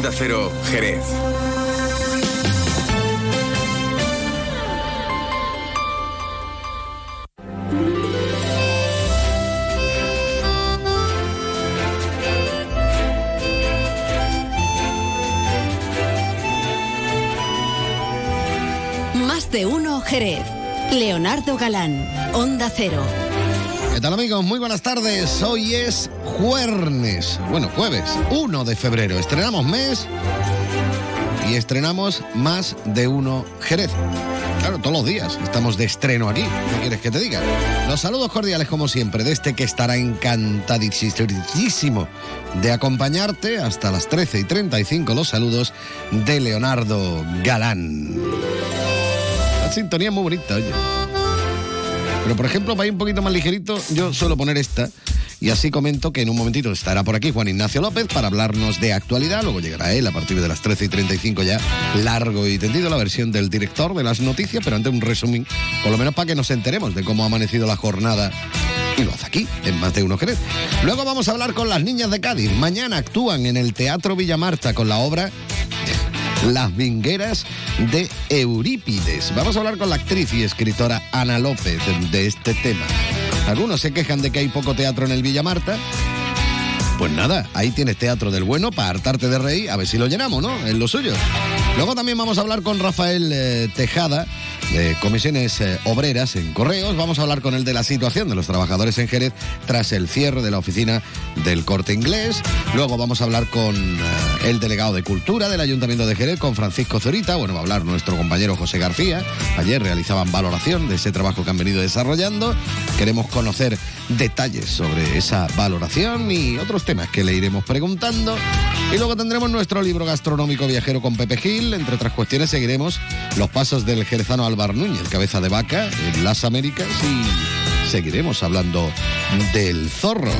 Onda Cero, Jerez. Más de uno Jerez. Leonardo Galán, Onda Cero. ¿Qué tal amigos? Muy buenas tardes. Hoy es jueves, bueno, jueves 1 de febrero. Estrenamos mes y estrenamos más de uno Jerez. Claro, todos los días estamos de estreno aquí. ¿Qué quieres que te diga? Los saludos cordiales como siempre de este que estará encantadísimo de acompañarte hasta las 13 y 35 los saludos de Leonardo Galán. La sintonía es muy bonita, oye. Pero por ejemplo, para ir un poquito más ligerito, yo suelo poner esta. Y así comento que en un momentito estará por aquí Juan Ignacio López para hablarnos de actualidad. Luego llegará él a partir de las 13 y 35 ya, largo y tendido, la versión del director de las noticias, pero ante un resumen, por lo menos para que nos enteremos de cómo ha amanecido la jornada. Y lo hace aquí, en Más de Uno Jerez. Luego vamos a hablar con las niñas de Cádiz. Mañana actúan en el Teatro Villamarta con la obra las vingueras de Eurípides. Vamos a hablar con la actriz y escritora Ana López de este tema. Algunos se quejan de que hay poco teatro en el Villa Marta. Pues nada, ahí tienes teatro del bueno para hartarte de reír, a ver si lo llenamos, ¿no? En lo suyo. Luego también vamos a hablar con Rafael eh, Tejada, de comisiones eh, obreras en Correos. Vamos a hablar con él de la situación de los trabajadores en Jerez tras el cierre de la oficina del corte inglés. Luego vamos a hablar con eh, el delegado de Cultura del Ayuntamiento de Jerez, con Francisco Zorita. Bueno, va a hablar nuestro compañero José García. Ayer realizaban valoración de ese trabajo que han venido desarrollando. Queremos conocer detalles sobre esa valoración y otros temas que le iremos preguntando. Y luego tendremos nuestro libro gastronómico viajero con Pepe Gil. Entre otras cuestiones, seguiremos los pasos del jerezano Álvaro Núñez, cabeza de vaca, en las Américas y seguiremos hablando del zorro.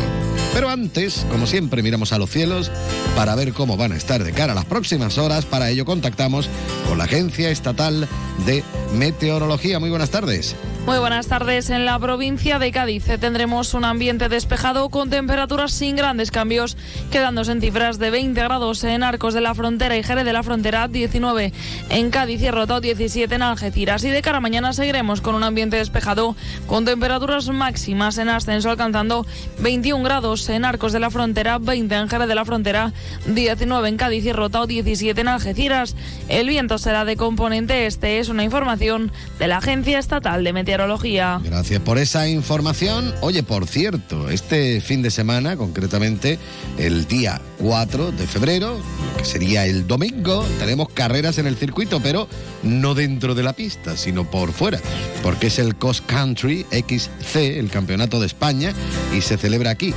Pero antes, como siempre, miramos a los cielos para ver cómo van a estar de cara a las próximas horas. Para ello contactamos con la Agencia Estatal de Meteorología. Muy buenas tardes. Muy buenas tardes. En la provincia de Cádiz tendremos un ambiente despejado con temperaturas sin grandes cambios, quedándose en cifras de 20 grados en Arcos de la Frontera y Jerez de la Frontera, 19 en Cádiz y Rotao, 17 en Algeciras. Y de cara a mañana seguiremos con un ambiente despejado con temperaturas máximas en ascenso, alcanzando 21 grados en Arcos de la Frontera, 20 en Jerez de la Frontera, 19 en Cádiz y Rotao, 17 en Algeciras. El viento será de componente este, es una información de la Agencia Estatal de Meteorología. Gracias por esa información. Oye, por cierto, este fin de semana, concretamente el día 4 de febrero, que sería el domingo, tenemos carreras en el circuito, pero no dentro de la pista, sino por fuera, porque es el Cross Country XC, el Campeonato de España, y se celebra aquí.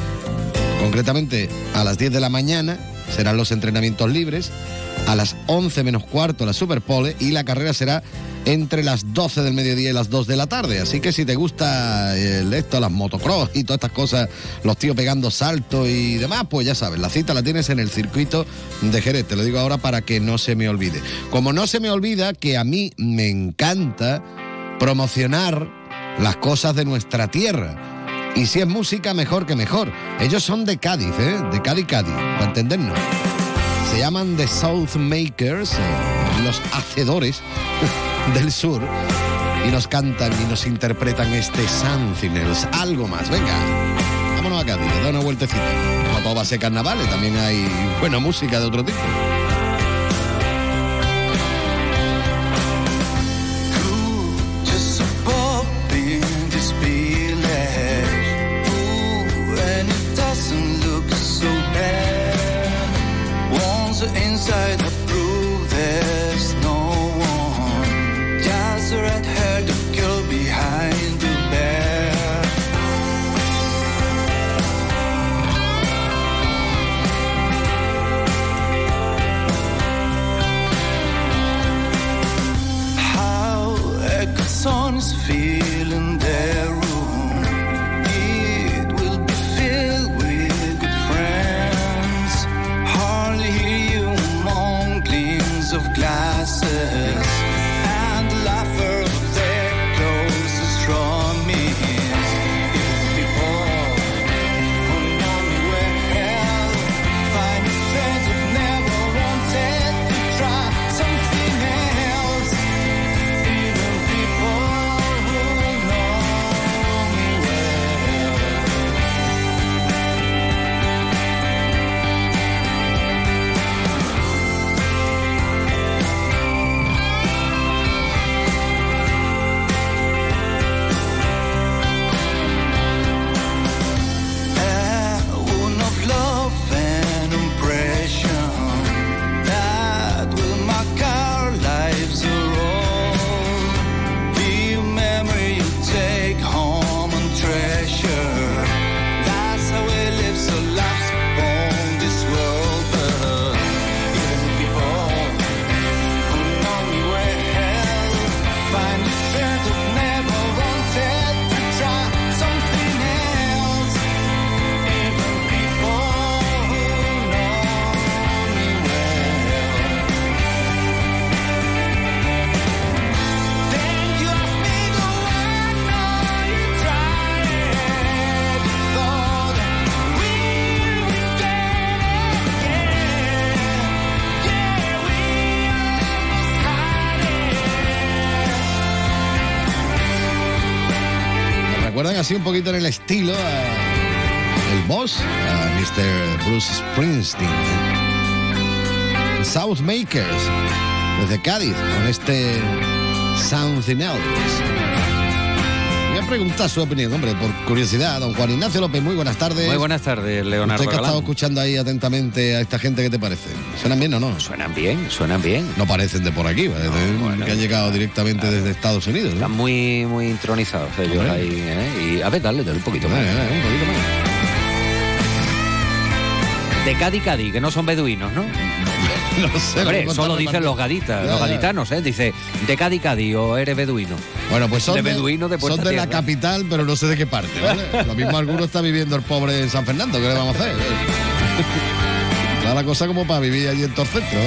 Concretamente a las 10 de la mañana serán los entrenamientos libres, a las 11 menos cuarto la Superpole y la carrera será entre las 12 del mediodía y las 2 de la tarde. Así que si te gusta el, esto, las motocross y todas estas cosas, los tíos pegando salto y demás, pues ya sabes, la cita la tienes en el circuito de Jerez. Te lo digo ahora para que no se me olvide. Como no se me olvida que a mí me encanta promocionar las cosas de nuestra tierra. Y si es música, mejor que mejor. Ellos son de Cádiz, ¿eh? De Cádiz, Cádiz, para. Se llaman The South Makers, eh, los hacedores del sur, y nos cantan y nos interpretan este Something Else, algo más. Venga, vámonos a Cádiz, da una vueltecita. No todo va a ser carnavales, también hay buena música de otro tipo. Un poquito en el estilo a el boss, a Mr. Bruce Springsteen. South Makers, desde Cádiz, con este Something Else. Preguntar su opinión, hombre, por curiosidad. Don Juan Ignacio López, muy buenas tardes. Muy buenas tardes, Leonardo Usted que ha estado escuchando ahí atentamente a esta gente, ¿qué te parece? ¿Suenan bien o no? Suenan bien, suenan bien. No parecen de por aquí, bueno. que han llegado directamente desde Estados Unidos. ¿no? Están muy, muy intronizados ellos Hombre. ahí. ¿eh? Y a ver, dale, dale un poquito más. Vale, vale, un poquito más. De Cádiz, Cádiz, que no son beduinos, ¿no? No sé. Hombre, solo dicen los gaditas, Ya, los gaditanos, ¿eh? Dice, de Cádiz, Cádiz o eres beduino. Bueno, pues son De de, beduino de Puerta son de la capital, pero no sé de qué parte, ¿vale? Lo mismo alguno está viviendo el pobre en San Fernando, ¿qué le vamos a hacer? Da la cosa como para vivir allí en todo el centro.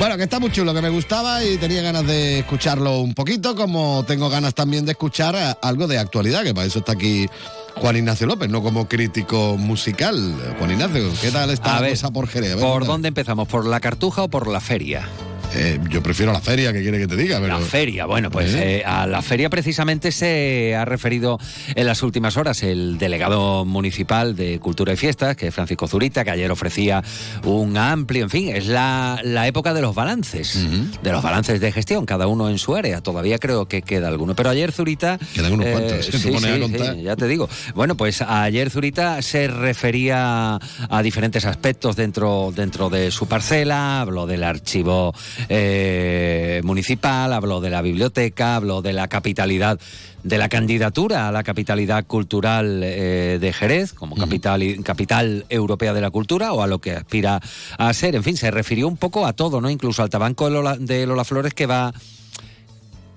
Bueno, que está muy chulo, que me gustaba y tenía ganas de escucharlo un poquito, como tengo ganas también de escuchar algo de actualidad, que para eso está aquí Juan Ignacio López, no como crítico musical. Juan Ignacio, ¿qué tal está A la ver, cosa por Jerez? ¿Por dónde empezamos? ¿Por la cartuja o por la feria? Eh, yo prefiero la feria, ¿qué quiere que te diga? Pero... La feria, bueno, pues ¿Eh? eh, a la feria precisamente se ha referido en las últimas horas el delegado municipal de Cultura y Fiestas, que es Francisco Zurita, que ayer ofrecía un amplio, en fin, es la, la época de los balances, de los balances de gestión, cada uno en su área. Todavía creo que queda alguno. Pero ayer Zurita... Quedan unos cuantos, sí, sí, contar. sí, ya te digo. Bueno, pues ayer Zurita se refería a diferentes aspectos dentro, dentro de su parcela, habló del archivo eh, municipal, habló de la biblioteca, habló de la capitalidad de la candidatura a la capitalidad cultural eh, de Jerez como capital, capital europea de la cultura o a lo que aspira a ser. En fin, se refirió un poco a todo, ¿no? Incluso al tabanco de Lola, de Lola Flores que va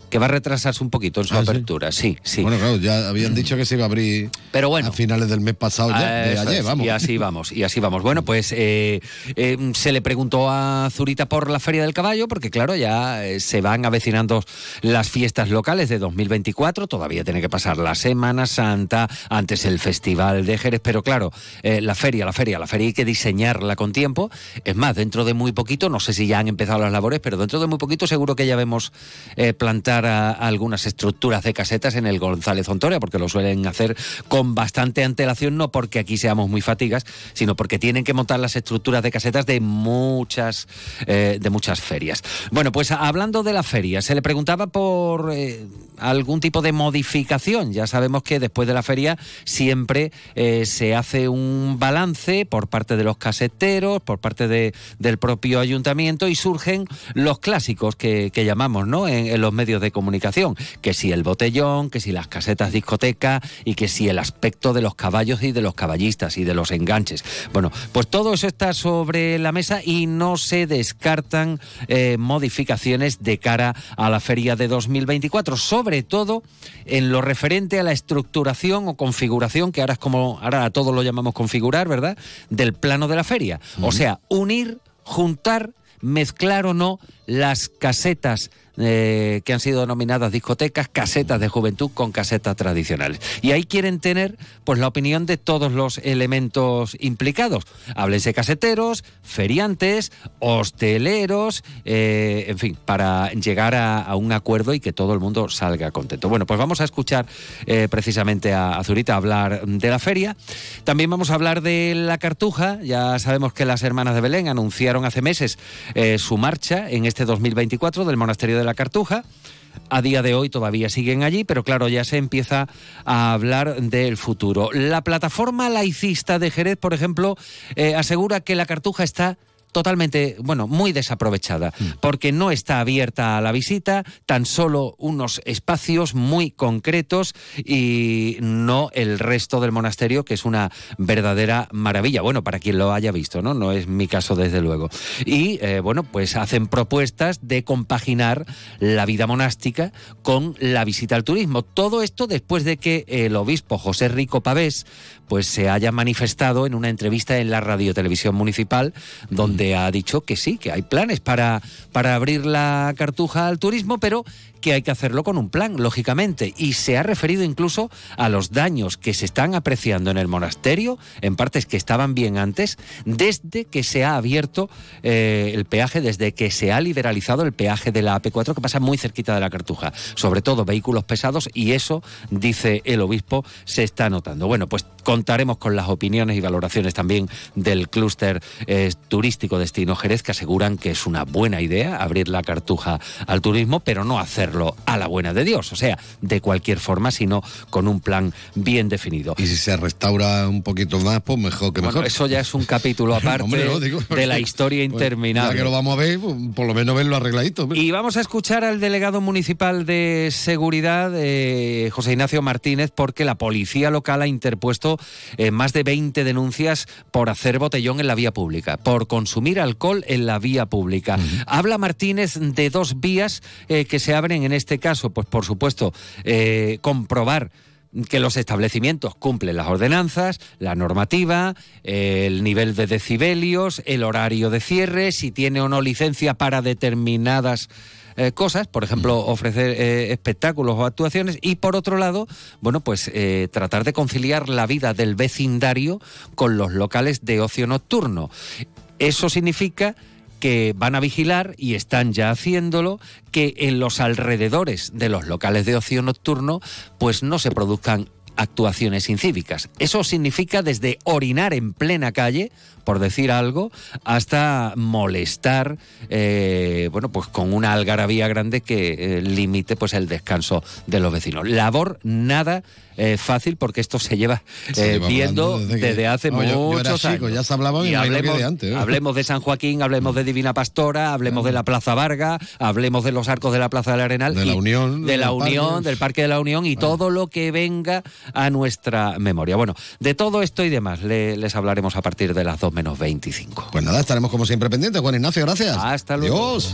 que va a retrasarse un poquito en su Ah, apertura. Sí, sí. Bueno, claro, ya habían dicho que se iba a abrir Pero bueno. a finales del mes pasado, ya, de Eso ayer, es, vamos. Y así vamos, y así vamos. Bueno, pues eh, eh, se le preguntó a Zurita por la Feria del Caballo, porque claro, ya eh, se van avecinando las fiestas locales de 2024, todavía tiene que pasar la Semana Santa, antes el Festival de Jerez, pero claro, eh, la feria, la feria, la feria hay que diseñarla con tiempo. Es más, dentro de muy poquito, no sé si ya han empezado las labores, pero dentro de muy poquito seguro que ya vemos eh, plantar a- a algunas estructuras de casetas en el González Ontoria, porque lo suelen hacer con bastante antelación, no porque aquí seamos muy fatigas, sino porque tienen que montar las estructuras de casetas de muchas, eh, de muchas ferias. Bueno, pues hablando de la feria, se le preguntaba por eh, algún tipo de modificación. Ya sabemos que después de la feria siempre eh, se hace un balance por parte de los caseteros, por parte de- del propio ayuntamiento y surgen los clásicos que, que llamamos ¿no? en, en los medios de comunicación, que si el botellón, que si las casetas discoteca y que si el aspecto de los caballos y de los caballistas y de los enganches. Bueno, pues todo eso está sobre la mesa y no se descartan eh, modificaciones de cara a la feria de 2024, sobre todo en lo referente a la estructuración o configuración, que ahora es como, ahora a todos lo llamamos configurar, ¿verdad? Del plano de la feria. O sea, unir, juntar, mezclar o no las casetas eh, que han sido denominadas discotecas, casetas de juventud con casetas tradicionales. Y ahí quieren tener pues la opinión de todos los elementos implicados. Háblense caseteros, feriantes, hosteleros, eh, en fin, para llegar a, un acuerdo y que todo el mundo salga contento. Bueno, pues vamos a escuchar eh, precisamente a, a Zurita hablar de la feria. También vamos a hablar de la cartuja. Ya sabemos que las hermanas de Belén anunciaron hace meses su marcha en este 2024 del monasterio de la Cartuja. A día de hoy todavía siguen allí, pero claro, ya se empieza a hablar del futuro. La plataforma laicista de Jerez, por ejemplo, eh, asegura que la Cartuja está totalmente, bueno, muy desaprovechada, porque no está abierta a la visita, tan solo unos espacios muy concretos y no el resto del monasterio, que es una verdadera maravilla. Bueno, para quien lo haya visto, ¿no? No es mi caso, desde luego. Y, eh, bueno, pues hacen propuestas de compaginar la vida monástica con la visita al turismo. Todo esto después de que el obispo José Rico Pavés pues se haya manifestado en una entrevista en la radiotelevisión municipal donde donde ha dicho que sí, que hay planes para, para abrir la cartuja al turismo, pero que hay que hacerlo con un plan, lógicamente, y se ha referido incluso a los daños que se están apreciando en el monasterio, en partes que estaban bien antes, desde que se ha abierto eh, el peaje, desde que se ha liberalizado el peaje de la AP4 que pasa muy cerquita de la Cartuja, sobre todo vehículos pesados, y eso, dice el obispo, se está notando. Bueno, pues contaremos con las opiniones y valoraciones también del clúster eh, turístico Destino Jerez, que aseguran que es una buena idea abrir la Cartuja al turismo, pero no a la buena de Dios, o sea, de cualquier forma, sino con un plan bien definido. Y si se restaura un poquito más, pues mejor que mejor. eso ya es un capítulo aparte de la historia pues, interminable. ya que lo vamos a ver, pues, por lo menos verlo arregladito. Y vamos a escuchar al delegado municipal de seguridad, eh, José Ignacio Martínez, porque la policía local ha interpuesto eh, más de 20 denuncias por hacer botellón en la vía pública, por consumir alcohol en la vía pública. Habla Martínez de dos vías eh, que se abren en este caso, pues por supuesto, eh, comprobar que los establecimientos cumplen las ordenanzas, la normativa, el nivel de decibelios, el horario de cierre, si tiene o no licencia para determinadas eh, cosas, por ejemplo, mm. ofrecer eh, espectáculos o actuaciones, y por otro lado, bueno, pues tratar de conciliar la vida del vecindario con los locales de ocio nocturno. Eso significa que van a vigilar y están ya haciéndolo que en los alrededores de los locales de ocio nocturno pues no se produzcan actuaciones incívicas. Eso significa desde orinar en plena calle, por decir algo, hasta molestar, eh, bueno, pues con una algarabía grande que eh, limite pues el descanso de los vecinos. Labor nada eh, fácil porque esto se lleva, viendo desde, hace muchos años. Ya se hablaba y hablemos, de antes. Hablemos de San Joaquín, hablemos de Divina Pastora, hablemos de la Plaza Varga, hablemos de los arcos de la Plaza del Arenal. De la Unión. De la Unión, del Parque de la Unión y todo lo que venga a nuestra memoria. Bueno, de todo esto y demás les hablaremos a partir de las 2 menos 25. Pues nada, estaremos como siempre pendientes. Juan Ignacio, gracias. Hasta luego. Adiós.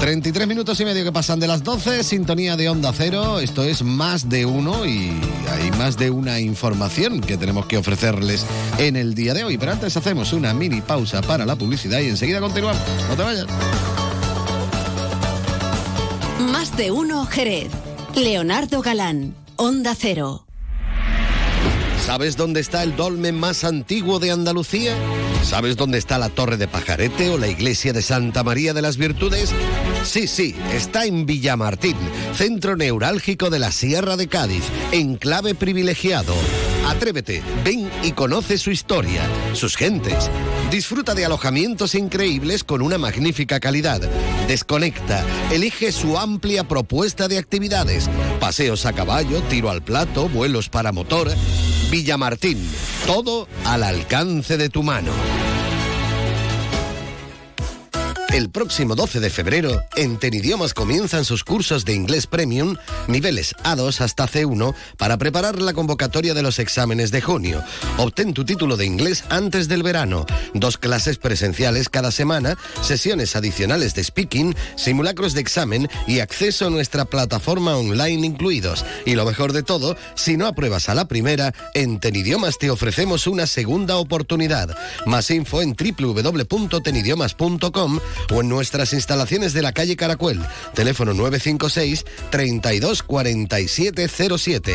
33 minutos y medio que pasan de las 12, sintonía de Onda Cero. Esto es más de uno y hay más de una información que tenemos que ofrecerles en el día de hoy. Pero antes hacemos una mini pausa para la publicidad y enseguida continuamos. No te vayas. Más de uno, Jerez. Leonardo Galán, Onda Cero. ¿Sabes dónde está el dolmen más antiguo de Andalucía? ¿Sabes dónde está la Torre de Pajarete o la iglesia de Santa María de las Virtudes? Sí, sí, está en Villamartín, centro neurálgico de la Sierra de Cádiz, enclave privilegiado. Atrévete, ven y conoce su historia, sus gentes. Disfruta de alojamientos increíbles con una magnífica calidad. Desconecta, elige su amplia propuesta de actividades. Paseos a caballo, tiro al plato, vuelos para motor. Villamartín, todo al alcance de tu mano. El próximo 12 de febrero, en Tenidiomas comienzan sus cursos de inglés premium, niveles A2 hasta C1, para preparar la convocatoria de los exámenes de junio. Obtén tu título de inglés antes del verano. Dos clases presenciales cada semana, sesiones adicionales de speaking, simulacros de examen y acceso a nuestra plataforma online incluidos. Y lo mejor de todo, si no apruebas a la primera, en Tenidiomas te ofrecemos una segunda oportunidad. Más info en www.tenidiomas.com o en nuestras instalaciones de la calle Caracuel. Teléfono 956 32 07.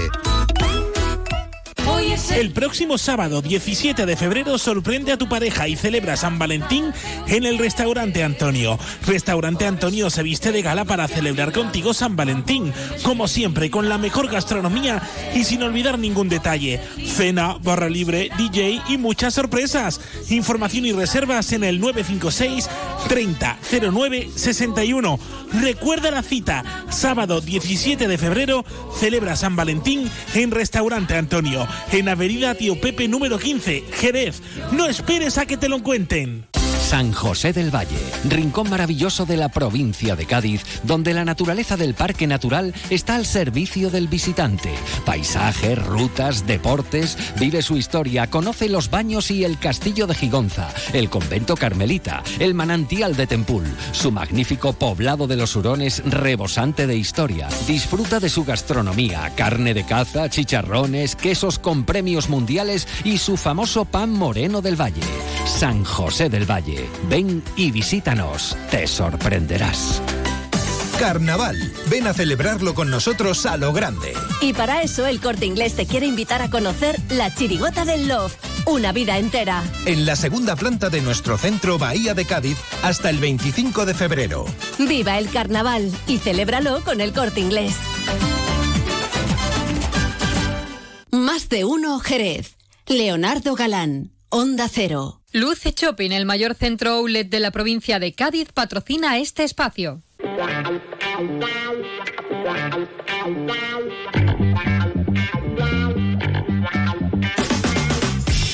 El próximo sábado 17 de febrero sorprende a tu pareja y celebra San Valentín en el restaurante Antonio. Restaurante Antonio se viste de gala para celebrar contigo San Valentín, como siempre con la mejor gastronomía y sin olvidar ningún detalle. Cena, barra libre, DJ y muchas sorpresas. Información y reservas en el 956 30 09 61. Recuerda la cita, sábado 17 de febrero celebra San Valentín en Restaurante Antonio Avenida Tío Pepe número 15, Jerez. No esperes a que te lo cuenten. San José del Valle, rincón maravilloso de la provincia de Cádiz, donde la naturaleza del parque natural está al servicio del visitante. Paisajes, rutas, deportes, vive su historia, conoce los baños y el castillo de Gigonza, el convento carmelita, el manantial de Tempul, su magnífico poblado de los hurones rebosante de historia. Disfruta de su gastronomía, carne de caza, chicharrones, quesos con premios mundiales y su famoso pan moreno del valle. San José del Valle. Ven y visítanos. Te sorprenderás. Carnaval. Ven a celebrarlo con nosotros a lo grande. Y para eso el corte inglés te quiere invitar a conocer la chirigota del Love. Una vida entera. En la segunda planta de nuestro centro Bahía de Cádiz hasta el 25 de febrero. Viva el carnaval y celébralo con el corte inglés. Más de uno Jerez. Leonardo Galán. Onda Cero. Luce Shopping, el mayor centro outlet de la provincia de Cádiz, patrocina este espacio.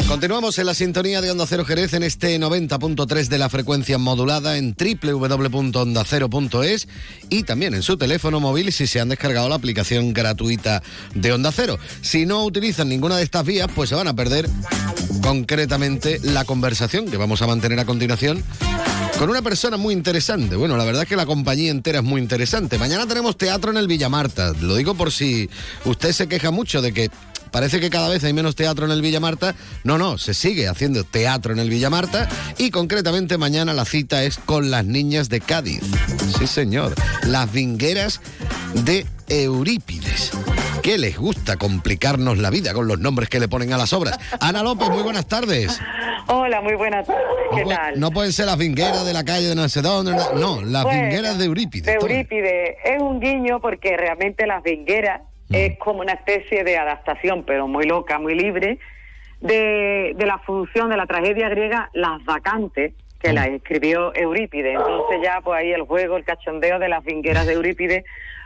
Continuamos en la sintonía de Onda Cero Jerez en este 90.3 de la frecuencia modulada en www.ondacero.es y también en su teléfono móvil si se han descargado la aplicación gratuita de Onda Cero. Si no utilizan ninguna de estas vías, pues se van a perder concretamente la conversación que vamos a mantener a continuación con una persona muy interesante. Bueno, la verdad es que la compañía entera es muy interesante. Mañana tenemos teatro en el Villamarta. Lo digo por si usted se queja mucho de que parece que cada vez hay menos teatro en el Villamarta. No, no, se sigue haciendo teatro en el Villamarta y concretamente mañana la cita es con las niñas de Cádiz. Sí, señor. Las vingueras de Eurípides. ¿Qué les gusta complicarnos la vida con los nombres que le ponen a las obras? Ana López, muy buenas tardes. Hola, muy buenas tardes. ¿Qué no, tal? no pueden ser las vingueras de la calle de no sé dónde, no, las Bueno, vingueras de Eurípides. De. Eurípides. Es un guiño porque realmente las vingueras es como una especie de adaptación, pero muy loca, muy libre, de, de la función de la tragedia griega Las Vacantes, que la escribió Eurípides. Entonces ya pues ahí el juego, el cachondeo de las vingueras de Eurípides,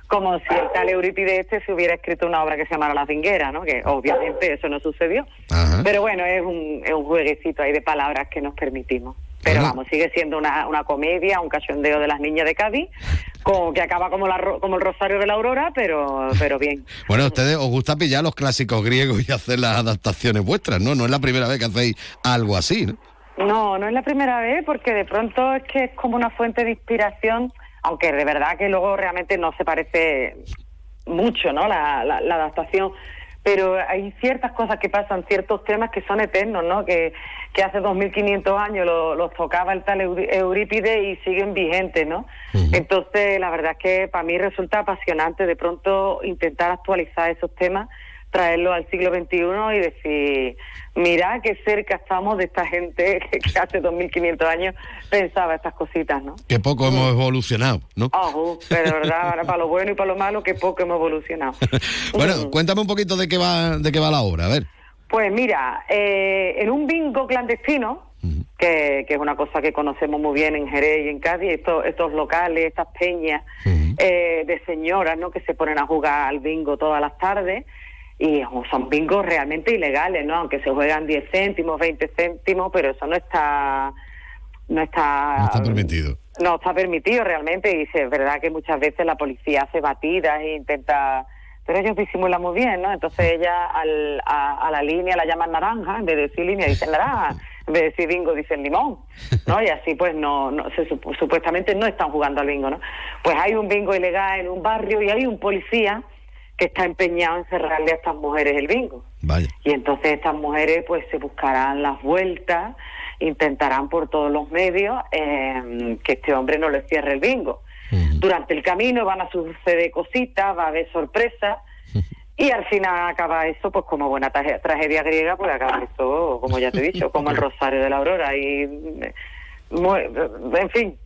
como si el tal Eurípides este se hubiera escrito una obra que se llamara Las Vingueras, ¿no? Que obviamente eso no sucedió. Ajá. Pero bueno, es un, es un jueguecito ahí de palabras que nos permitimos. Pero Bueno. vamos, sigue siendo una, una comedia, un cachondeo de las niñas de Cádiz, como, que acaba como, la, como el Rosario de la Aurora, pero, pero bien. Bueno, a ustedes os gusta pillar los clásicos griegos y hacer las adaptaciones vuestras, ¿no? No es la primera vez que hacéis algo así, ¿no? No, no es la primera vez, porque de pronto es que es como una fuente de inspiración, aunque de verdad que luego realmente no se parece mucho, ¿no? La, la, la adaptación. Pero hay ciertas cosas que pasan, ciertos temas que son eternos, ¿no? Que, que hace 2500 años lo- los tocaba el tal Eurípides y siguen vigentes, ¿no? Entonces, la verdad es que para mí resulta apasionante de pronto intentar actualizar esos temas, traerlos al siglo XXI y decir, mira qué cerca estamos de esta gente que, que hace 2500 años pensaba estas cositas, ¿no? Que poco hemos evolucionado, ¿no? Ojo, pero verdad, ahora para lo bueno y para lo malo, que poco hemos evolucionado. Bueno, cuéntame un poquito de qué va, de qué va la obra, a ver. Pues mira, eh, en un bingo clandestino, que, que es una cosa que conocemos muy bien en Jerez y en Cádiz, estos, estos locales, estas peñas eh, de señoras ¿no? que se ponen a jugar al bingo todas las tardes, y son bingos realmente ilegales, ¿no? aunque se juegan 10 céntimos, 20 céntimos, pero eso no está... No está, No está permitido. no está permitido realmente y es verdad que muchas veces la policía hace batidas e intenta pero ellos disimulan muy bien, ¿no? Entonces ella al, a, a la línea la llaman naranja, en vez de decir línea dicen naranja, en vez de decir bingo dicen limón, ¿no? Y así pues no, no se, supu- supuestamente no están jugando al bingo, ¿no? Pues hay un bingo ilegal en un barrio y hay un policía que está empeñado en cerrarle a estas mujeres el bingo. Vaya. Y entonces estas mujeres pues se buscarán las vueltas, intentarán por todos los medios eh, que este hombre no les cierre el bingo. Durante el camino van a suceder cositas, va a haber sorpresas y al final acaba eso pues como buena tragedia griega, pues acaba eso, como ya te he dicho, como el Rosario de la Aurora y muy- en fin,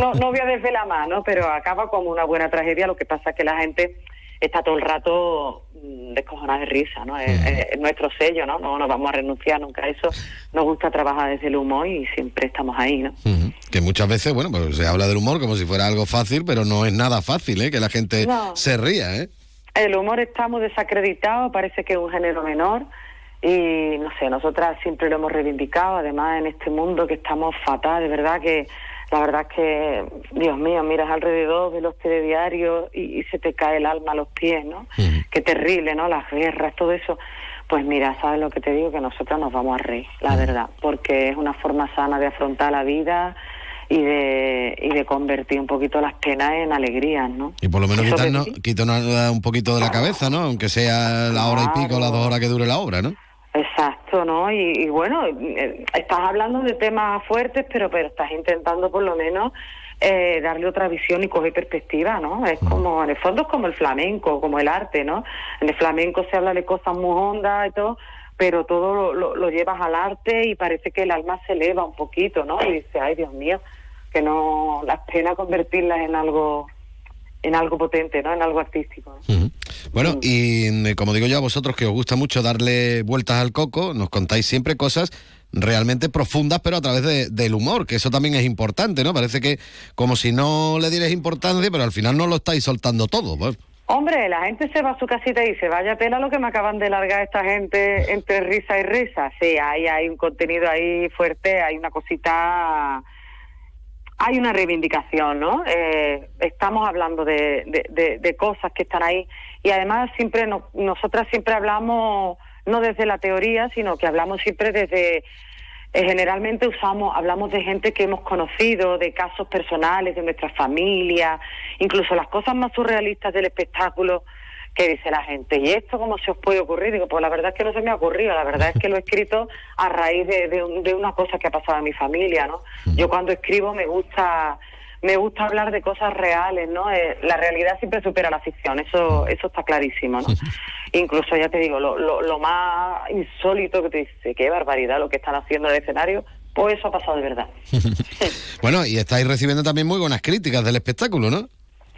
no, no voy a desvelar más, ¿no? Pero acaba como una buena tragedia, lo que pasa es que la gente está todo el rato mm, descojonada de risa, ¿no? Es, es- es nuestro sello, ¿no? No nos vamos a renunciar nunca a eso. Nos gusta trabajar desde el humor y siempre estamos ahí, ¿no? Que muchas veces, bueno, pues se habla del humor como si fuera algo fácil, pero no es nada fácil, ¿eh? Que la gente No. se ría, ¿eh? El humor está muy desacreditado, parece que es un género menor y no sé, nosotras siempre lo hemos reivindicado, además en este mundo que estamos fatal, de verdad que la verdad es que, Dios mío, miras alrededor de los telediarios y, y se te cae el alma a los pies, ¿no? Qué terrible, ¿no? Las guerras, todo eso. Pues mira, ¿sabes lo que te digo? Que nosotros nos vamos a reír, la verdad, porque es una forma sana de afrontar la vida y de, y de convertir un poquito las penas en alegrías, ¿no? Y por lo menos quitarnos, quitarnos un poquito de la cabeza, ¿no? Aunque sea la hora y pico, las dos horas que dure la obra, ¿no? Exacto, ¿no? Y, y bueno, eh, estás hablando de temas fuertes, pero pero estás intentando por lo menos eh, darle otra visión y coger perspectiva, ¿no? Es como, en el fondo es como el flamenco, como el arte, ¿no? En el flamenco se habla de cosas muy hondas y todo, pero todo lo, lo- lo llevas al arte y parece que el alma se eleva un poquito, ¿no? Y dice, ay, Dios mío, que no, la pena convertirlas en algo, en algo potente, ¿no? En algo artístico. ¿no? Ujú. Bueno, y mm, como digo yo a vosotros que os gusta mucho darle vueltas al coco, nos contáis siempre cosas realmente profundas, pero a través de- del humor, que eso también es importante, ¿no? Parece que como si no le dierais importancia, pero al final no lo estáis soltando todo. pues. Hombre, la gente se va a su casita y dice, vaya tela lo que me acaban de largar esta gente entre risa y risa. Sí, hay, hay un contenido ahí fuerte, hay una cosita, hay una reivindicación, ¿no? Eh, estamos hablando de, de- de- de cosas que están ahí y además siempre no- nosotras siempre hablamos no desde la teoría, sino que hablamos siempre desde eh, generalmente usamos, hablamos de gente que hemos conocido, de casos personales, de nuestra familia, incluso las cosas más surrealistas del espectáculo que dice la gente. ¿Y esto cómo se os puede ocurrir? Digo, pues la verdad es que no se me ha ocurrido, la verdad es que lo he escrito a raíz de, de de una cosa que ha pasado en mi familia, ¿no? Yo cuando escribo me gusta me gusta hablar de cosas reales, ¿no? Eh, la realidad siempre supera la ficción, eso eso está clarísimo, ¿no? Incluso, ya te digo, lo, lo, lo más insólito que te dice, qué barbaridad lo que están haciendo en el escenario, pues eso ha pasado de verdad. Bueno, y estáis recibiendo también muy buenas críticas del espectáculo, ¿no?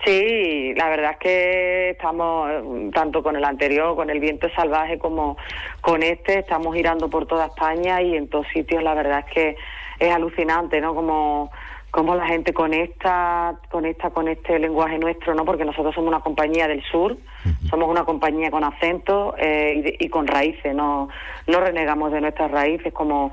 Sí, la verdad es que estamos, eh, tanto con el anterior, con el viento salvaje, como con este, estamos girando por toda España y en todos sitios la verdad es que es alucinante, ¿no? Como, como la gente conecta, conecta con este lenguaje nuestro, ¿no? Porque nosotros somos una compañía del sur, somos una compañía con acento eh, y con raíces, no, no renegamos de nuestras raíces como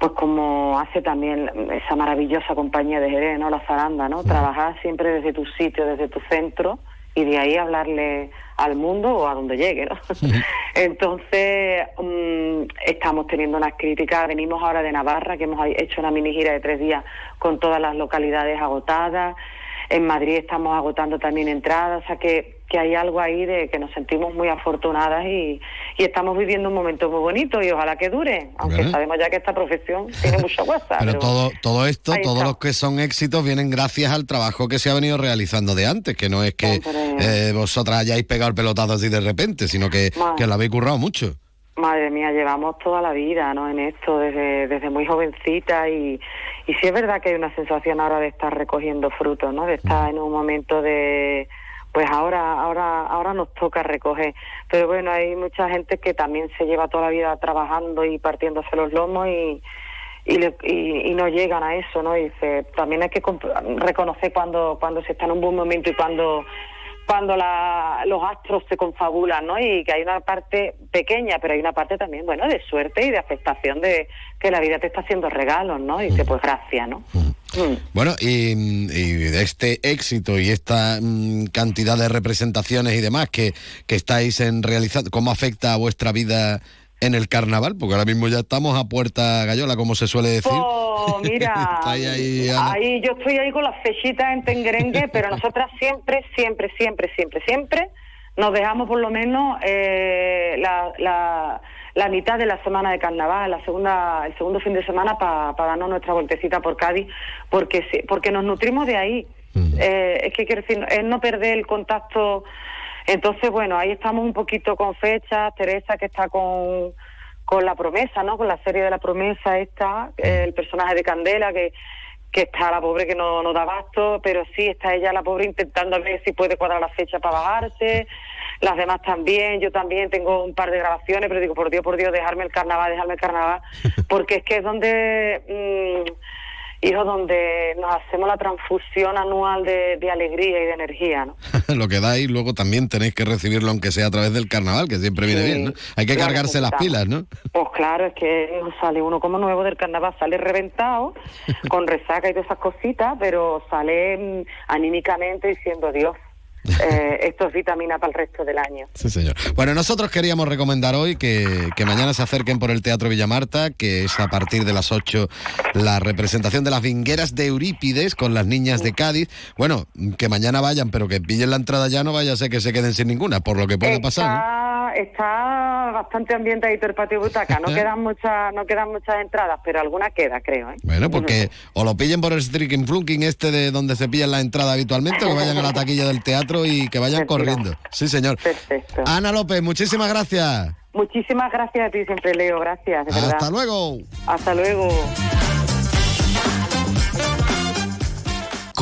pues como hace también esa maravillosa compañía de Jerez, ¿no? La Zaranda, ¿no? Trabajar siempre desde tu sitio, desde tu centro y de ahí hablarle al mundo o a donde llegue, ¿no? Entonces, mm, estamos teniendo unas críticas, venimos ahora de Navarra, que hemos hecho una mini gira de tres días con todas las localidades agotadas, en Madrid estamos agotando también entradas, o sea que, que hay algo ahí de que nos sentimos muy afortunadas y, y estamos viviendo un momento muy bonito y ojalá que dure, aunque sabemos ya que esta profesión tiene mucha guasa. Pero todo, todo esto, todos está. los que son éxitos vienen gracias al trabajo que se ha venido realizando de antes, que no es que eh, vosotras hayáis pegado el pelotazo así de repente, sino que, que lo habéis currado mucho. Madre mía, llevamos toda la vida ¿no? en esto, desde, desde muy jovencita y, y sí es verdad que hay una sensación ahora de estar recogiendo frutos, ¿no? de estar en un momento de, pues ahora, ahora, ahora nos toca recoger. Pero bueno, hay mucha gente que también se lleva toda la vida trabajando y partiéndose los lomos y, y, le- y, y no llegan a eso, ¿no? Y dice, también hay que reconocer cuando, cuando se está en un buen momento y cuando cuando la, los astros se confabulan, ¿no? Y que hay una parte pequeña, pero hay una parte también, bueno, de suerte y de aceptación de que la vida te está haciendo regalos, ¿no? Y dice, pues gracias, ¿no? Mm. Bueno, y, y de este éxito y esta mm, cantidad de representaciones y demás que, que estáis en realizando, ¿cómo afecta a vuestra vida en el carnaval? Porque ahora mismo ya estamos a puerta gallola, como se suele decir. Pues mira, ahí, yo estoy ahí con las fechitas en Tengerengue, pero nosotras siempre, siempre, siempre, siempre, siempre nos dejamos por lo menos eh, la, la, la mitad de la semana de carnaval, la segunda, el segundo fin de semana para darnos nuestra vueltecita por Cádiz, porque porque nos nutrimos de ahí. Eh, es que quiero decir, es no perder el contacto. Entonces, bueno, ahí estamos un poquito con fechas. Teresa que está con con la promesa, ¿no? Con la serie de la promesa esta, eh, el personaje de Candela que que está la pobre que no, no da abasto, pero sí está ella la pobre intentando ver si puede cuadrar la fecha para bajarse, las demás también, yo también tengo un par de grabaciones, pero digo, por Dios, por Dios, dejarme el carnaval, dejarme el carnaval, porque es que es donde, mm, hijo, donde nos hacemos la transfusión anual de, de alegría y de energía, ¿no? Lo que dais, luego también tenéis que recibirlo, aunque sea a través del carnaval, que siempre viene Sí, bien, ¿no? Hay que cargarse las pilas, ¿no? Pues claro, es que sale uno como nuevo del carnaval, sale reventado, con resaca y todas esas cositas, pero sale mm, anímicamente diciendo, Dios, eh, esto es vitamina para el resto del año. Sí, señor. Bueno, nosotros queríamos recomendar hoy que, que mañana se acerquen por el Teatro Villamarta, que es a partir de las 8 la representación de las vingueras de Eurípides con las niñas de Cádiz. Bueno, que mañana vayan, pero que pillen la entrada ya, no vaya a ser que se queden sin ninguna, por lo que puede pasar. ¿no? Está, bastante ambientadito el patio butaca. No quedan muchas, no quedan muchas entradas, pero alguna queda, creo. ¿eh? Bueno, porque o lo pillen por el streaking flunking este de donde se pillan la entrada habitualmente, o que vayan a la taquilla del teatro y que vayan corriendo. Sí, señor. Perfecto. Ana López, muchísimas gracias. Muchísimas gracias a ti siempre, Leo. Gracias, de verdad. Hasta luego. Hasta luego.